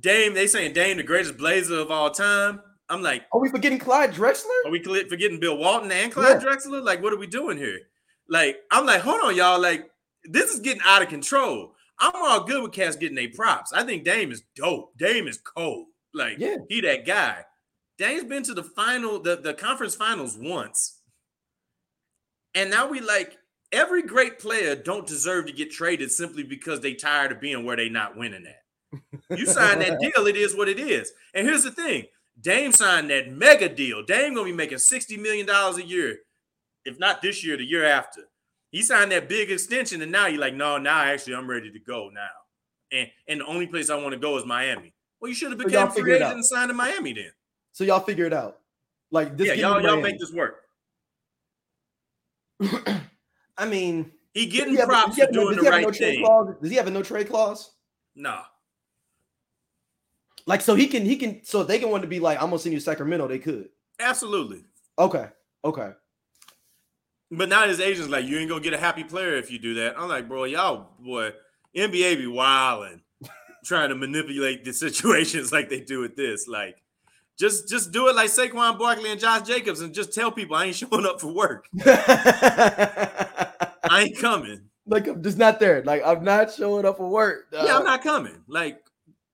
Dame, they saying Dame the greatest blazer of all time. I'm like, Are we forgetting Clyde Drexler? Are we forgetting Bill Walton and Clyde Yeah. Drexler? Like, what are we doing here? Like, I'm like, hold on, y'all. Like, this is getting out of control. I'm all good with cats getting their props. I think Dame is dope. Dame is cold. Like, Yeah. he that guy. Dame's been to the final, the, the conference finals once. And now we like every great player don't deserve to get traded simply because they tired of being where they not winning at. You sign that deal, it is what it is. And here's the thing: Dame signed that mega deal. Dame gonna be making sixty million dollars a year, if not this year, the year after. He signed that big extension, and now you're like, no, now actually I'm ready to go now. And and the only place I want to go is Miami. Well, you should have become a free agent and signed in Miami then. So y'all figure it out. Like this. yeah, y'all y'all Miami. make this work. I mean, He getting he have- props he for no- doing the right no thing. clause? Does he have a no trade clause? Nah. Like, so he can he can so they can want to be like, I'm gonna send you Sacramento. They could. Absolutely. Okay. Okay. But now his agent's like, you ain't gonna get a happy player if you do that. I'm like, bro, y'all, boy, NBA be wilding, trying to manipulate the situations like they do with this. Like, just just do it like Saquon Barkley and Josh Jacobs, and just tell people I ain't showing up for work. I ain't coming. like I'm just not there. Like I'm not showing up for work. Yeah, I'm not coming. Like,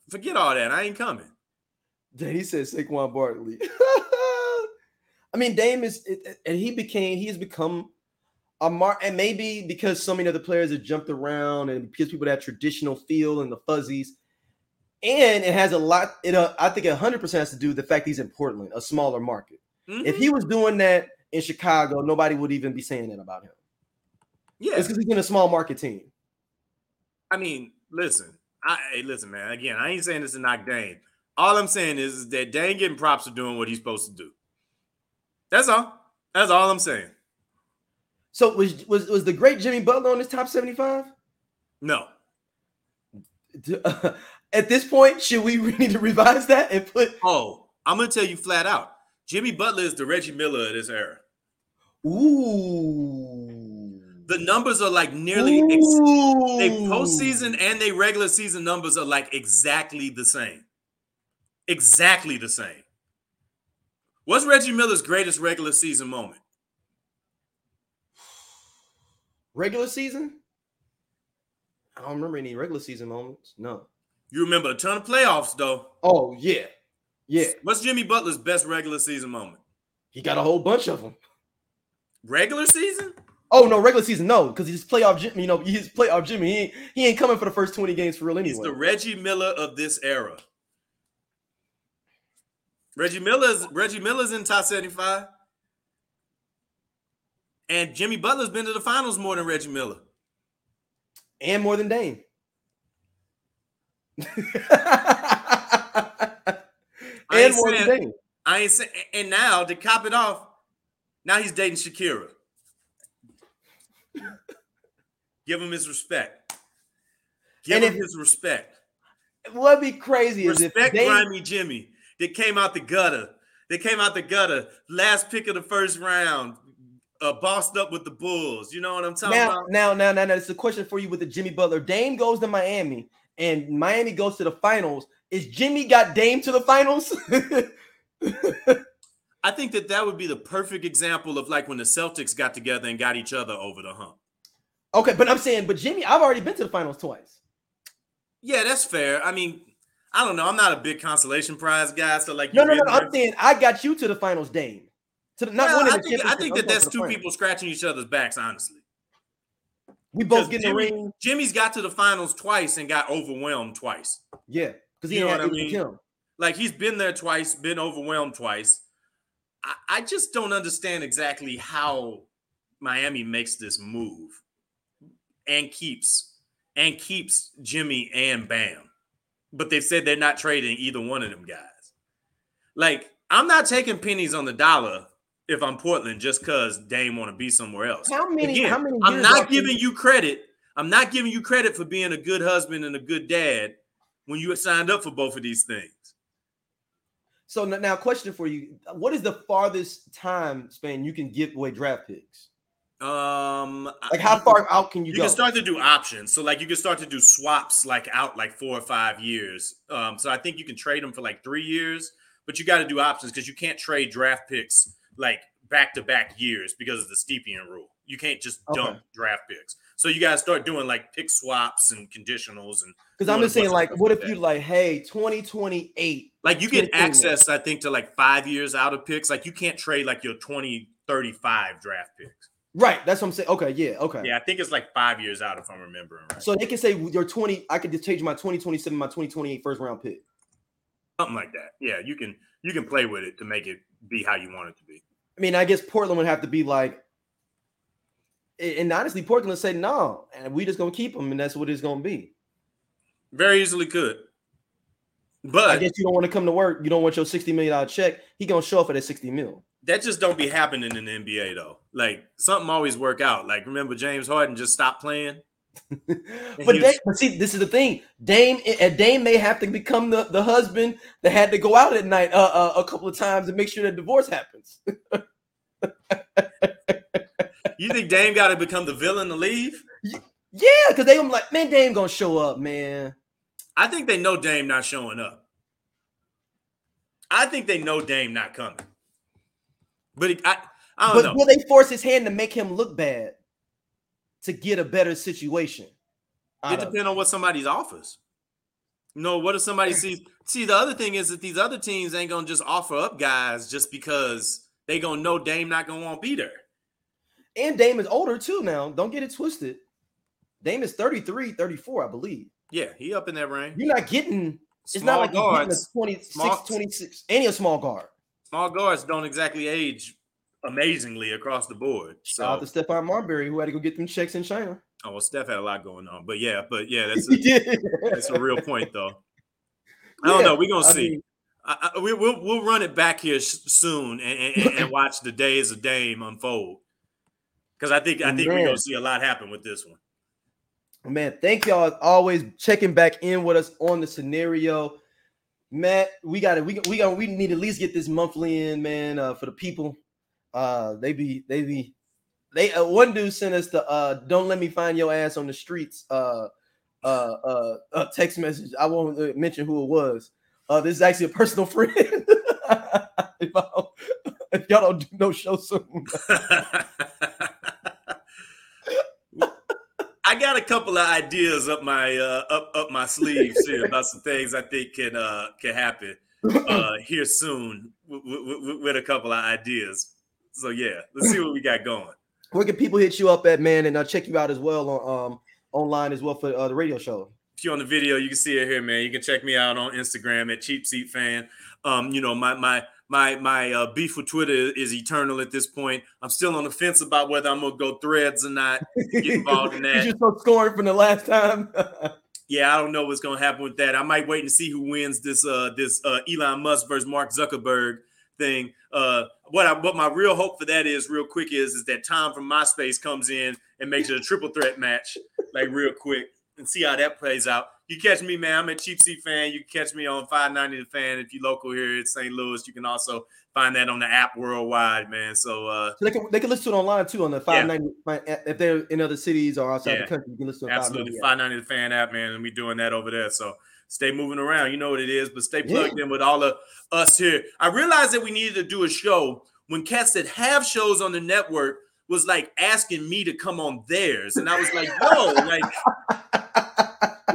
forget all that. I ain't coming. Dang, he said Saquon Barkley. I mean, Dame is, and he became, he has become a mark, and maybe because so many other players have jumped around, and because people that traditional feel and the fuzzies, and it has a lot. It, uh, I think, hundred percent has to do with the fact he's in Portland, a smaller market. If Mhm. he was doing that in Chicago, nobody would even be saying that about him. yeah, It's because he's in a small market team. I mean, listen, I hey, listen, man. Again, I ain't saying this to knock Dame. All I'm saying is, is that Dame getting props for doing what he's supposed to do. That's all. That's all I'm saying. So was was was the great Jimmy Butler on his top seventy five? No, At this point, should we need to revise that and put Oh, I'm gonna tell you flat out. Jimmy Butler is the Reggie Miller of this era. ooh The numbers are like nearly ex- they postseason and they regular season numbers are like exactly the same. Exactly the same. What's Reggie Miller's greatest regular season moment? regular season? I don't remember any regular season moments. No. You remember a ton of playoffs though. Oh yeah, yeah. What's Jimmy Butler's best regular season moment? He got a whole bunch of them. Regular season? Oh no, regular season no, because he's playoff Jimmy. You know, he's playoff Jimmy. He ain't, he ain't coming for the first twenty games for real He's anyway. the Reggie Miller of this era. Reggie Miller's Reggie Miller's in top 75. And Jimmy Butler's been to the finals more than Reggie Miller. and more than Dame. And more than Dame. I ain't saying, and now to cop it off, now he's dating Shakira. Give him his respect. Give And him if- his respect. What'd be crazy is if Respect Grimy Jimmy. They came out the gutter. They came out the gutter. Last pick of the first round. Uh, bossed up with the Bulls. You know what I'm talking now, about? now, now, now, now, it's a question for you with the Jimmy Butler. Dame goes to Miami, and Miami goes to the finals. Is Jimmy got Dame to the finals? I think that that would be the perfect example of like when the Celtics got together and got each other over the hump. okay, but I'm saying, but Jimmy, I've already been to the finals twice. Yeah, that's fair. I mean, I don't know. I'm not a big consolation prize guy, so like No, no, no. I'm saying I got you to the finals, Dame. To the, not Well, winning I the think, I think that that's two finals. people scratching each other's backs, honestly. We both Because getting the ring. Jimmy's got to the finals twice and got overwhelmed twice. Yeah, because he You know had what I mean? Like he's been there twice, been overwhelmed twice. I, I just don't understand exactly how Miami makes this move and keeps and keeps Jimmy and Bam. But they've said they're not trading either one of them guys. Like, I'm not taking pennies on the dollar if I'm Portland just because Dame want to be somewhere else. How many? Again, how many? I'm not giving you credit. I'm not giving you credit for being a good husband and a good dad when you signed up for both of these things. So now, question for you: What is the farthest time span you can give away draft picks? Um, Like, how far out can you, go? You go? can start to do options. So, like, you can start to do swaps, like out like four or five years. Um, so I think you can trade them for like three years, but you got to do options because you can't trade draft picks like back to back years because of the Stepien rule. You can't just dump Okay. draft picks. So you guys start doing like pick swaps and conditionals and Because I'm just saying, like, what if you like, hey, 2028? like you get access, I think, to like five years out of picks. Like you can't trade like your 2035 draft picks. Right. That's what I'm saying. Okay. Yeah. Okay. Yeah, I think it's like five years out if I'm remembering right. So they can say your 20. I could just change my 2027, my 2028 first round pick. something like that. Yeah, you can you can play with it to make it be how you want it to be. I mean, I guess Portland would have to be like, and honestly, Portland say no, and we just gonna keep him, and that's what it's gonna be. Very easily could. But I guess you don't want to come to work. You don't want your 60 million dollar check. He gonna show up at that 60 mil. that just don't be happening in the NBA though. Like something always work out. Like remember James Harden just stopped playing. but, he Dame, but see, this is the thing. Dame, uh, Dame may have to become the, the husband that had to go out at night uh, uh, a couple of times and make sure that divorce happens. You think Dame got to become the villain to leave? yeah, because they gonna like, man, Dame gonna show up, man. I think they know Dame not showing up. I think they know Dame not coming. But it, I, I don't But know. will they force his hand to make him look bad to get a better situation? It depends on what somebody's offers. You know, what if somebody sees? See, the other thing is that these other teams ain't gonna just offer up guys just because they gonna know Dame not gonna want to be there. And Dame is older too now. Don't get it twisted. Dame is 33, 34, I believe. Yeah, he up in that range. You're not getting, it's Small not like you're getting a 26, Small- 26, and a small guard. small guards don't exactly age amazingly across the board. So, Shout out to Stephon Marbury, who had to go get them checks in China. oh well, Steph had a lot going on, but yeah, but yeah, that's a, that's a real point though. I don't Yeah, know. We're gonna I see. mean, I, I, we, we'll we'll run it back here s- soon and, and, and watch the days of Dame unfold. Because I think I think we're gonna see a lot happen with this one. Man, thank y'all as always checking back in with us on the scenario. Matt, we got to we we got we need to at least get this monthly in, man, uh, for the people. Uh, they be they be they uh, one dude sent us the uh don't let me find your ass on the streets uh uh uh, uh text message. I won't uh, mention who it was. Uh, this is actually a personal friend. if, I don't- if y'all don't do no show soon, I got a couple of ideas up my uh, up up my sleeves here about some things I think can uh, can happen uh, here soon with, with, with a couple of ideas. So yeah, let's see what we got going. where can people hit you up at, man, and uh, check you out as well on um online as well for uh, the radio show? If you're on the video, you can see it here, man. You can check me out on Instagram at Cheap Seat Fan. Um, you know, my my my my uh, beef with Twitter is eternal at this point. I'm still on the fence about whether I'm gonna go threads or not. Get involved in that. you just so scoring from the last time. yeah, I don't know what's gonna happen with that. I might wait and see who wins this uh this uh Elon Musk versus Mark Zuckerberg thing. Uh what I what my real hope for that is real quick is is that Tom from MySpace comes in and makes it a triple threat match, like real quick, and see how that plays out. You catch me, man. I'm a cheap seat fan. You can catch me on 590 the fan if you're local here in St. Louis. You can also find that on the app worldwide, man. So, uh, so they can they can listen to it online too on the 590 yeah. if they're in other cities or outside yeah. the country. You can listen to absolutely 590 the fan app, man, and we doing that over there. So stay moving around. You know what it is, but stay plugged yeah. in with all of us here. I realized that we needed to do a show when cats that have shows on the network was like asking me to come on theirs, and I was like, "Yo, like."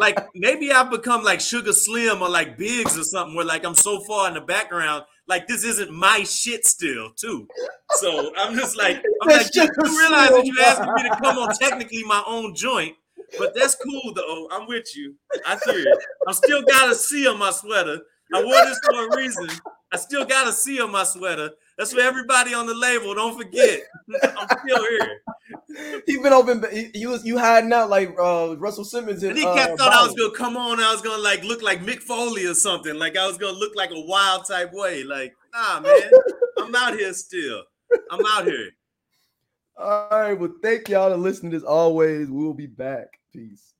like maybe I've become like Sugar Slim or like Biggs or something where like I'm so far in the background, like this isn't my shit still, too. So I'm just like, I'm like, you, you realize that you're asking me to come on technically my own joint, but that's cool though. I'm with you. I hear it. I'm still got a C on my sweater. I wore this for a reason. I still got a C on my sweater. That's for everybody on the label. Don't forget. I'm still here. He's been open. You was you hiding out like uh, Russell Simmons. And he kept uh, thought I was gonna come on. I was gonna like look like Mick Foley or something. Like I was gonna look like a wild type way. Like nah, man. I'm out here still. I'm out here. All right. Well, thank y'all for listening. As always, we'll be back. Peace.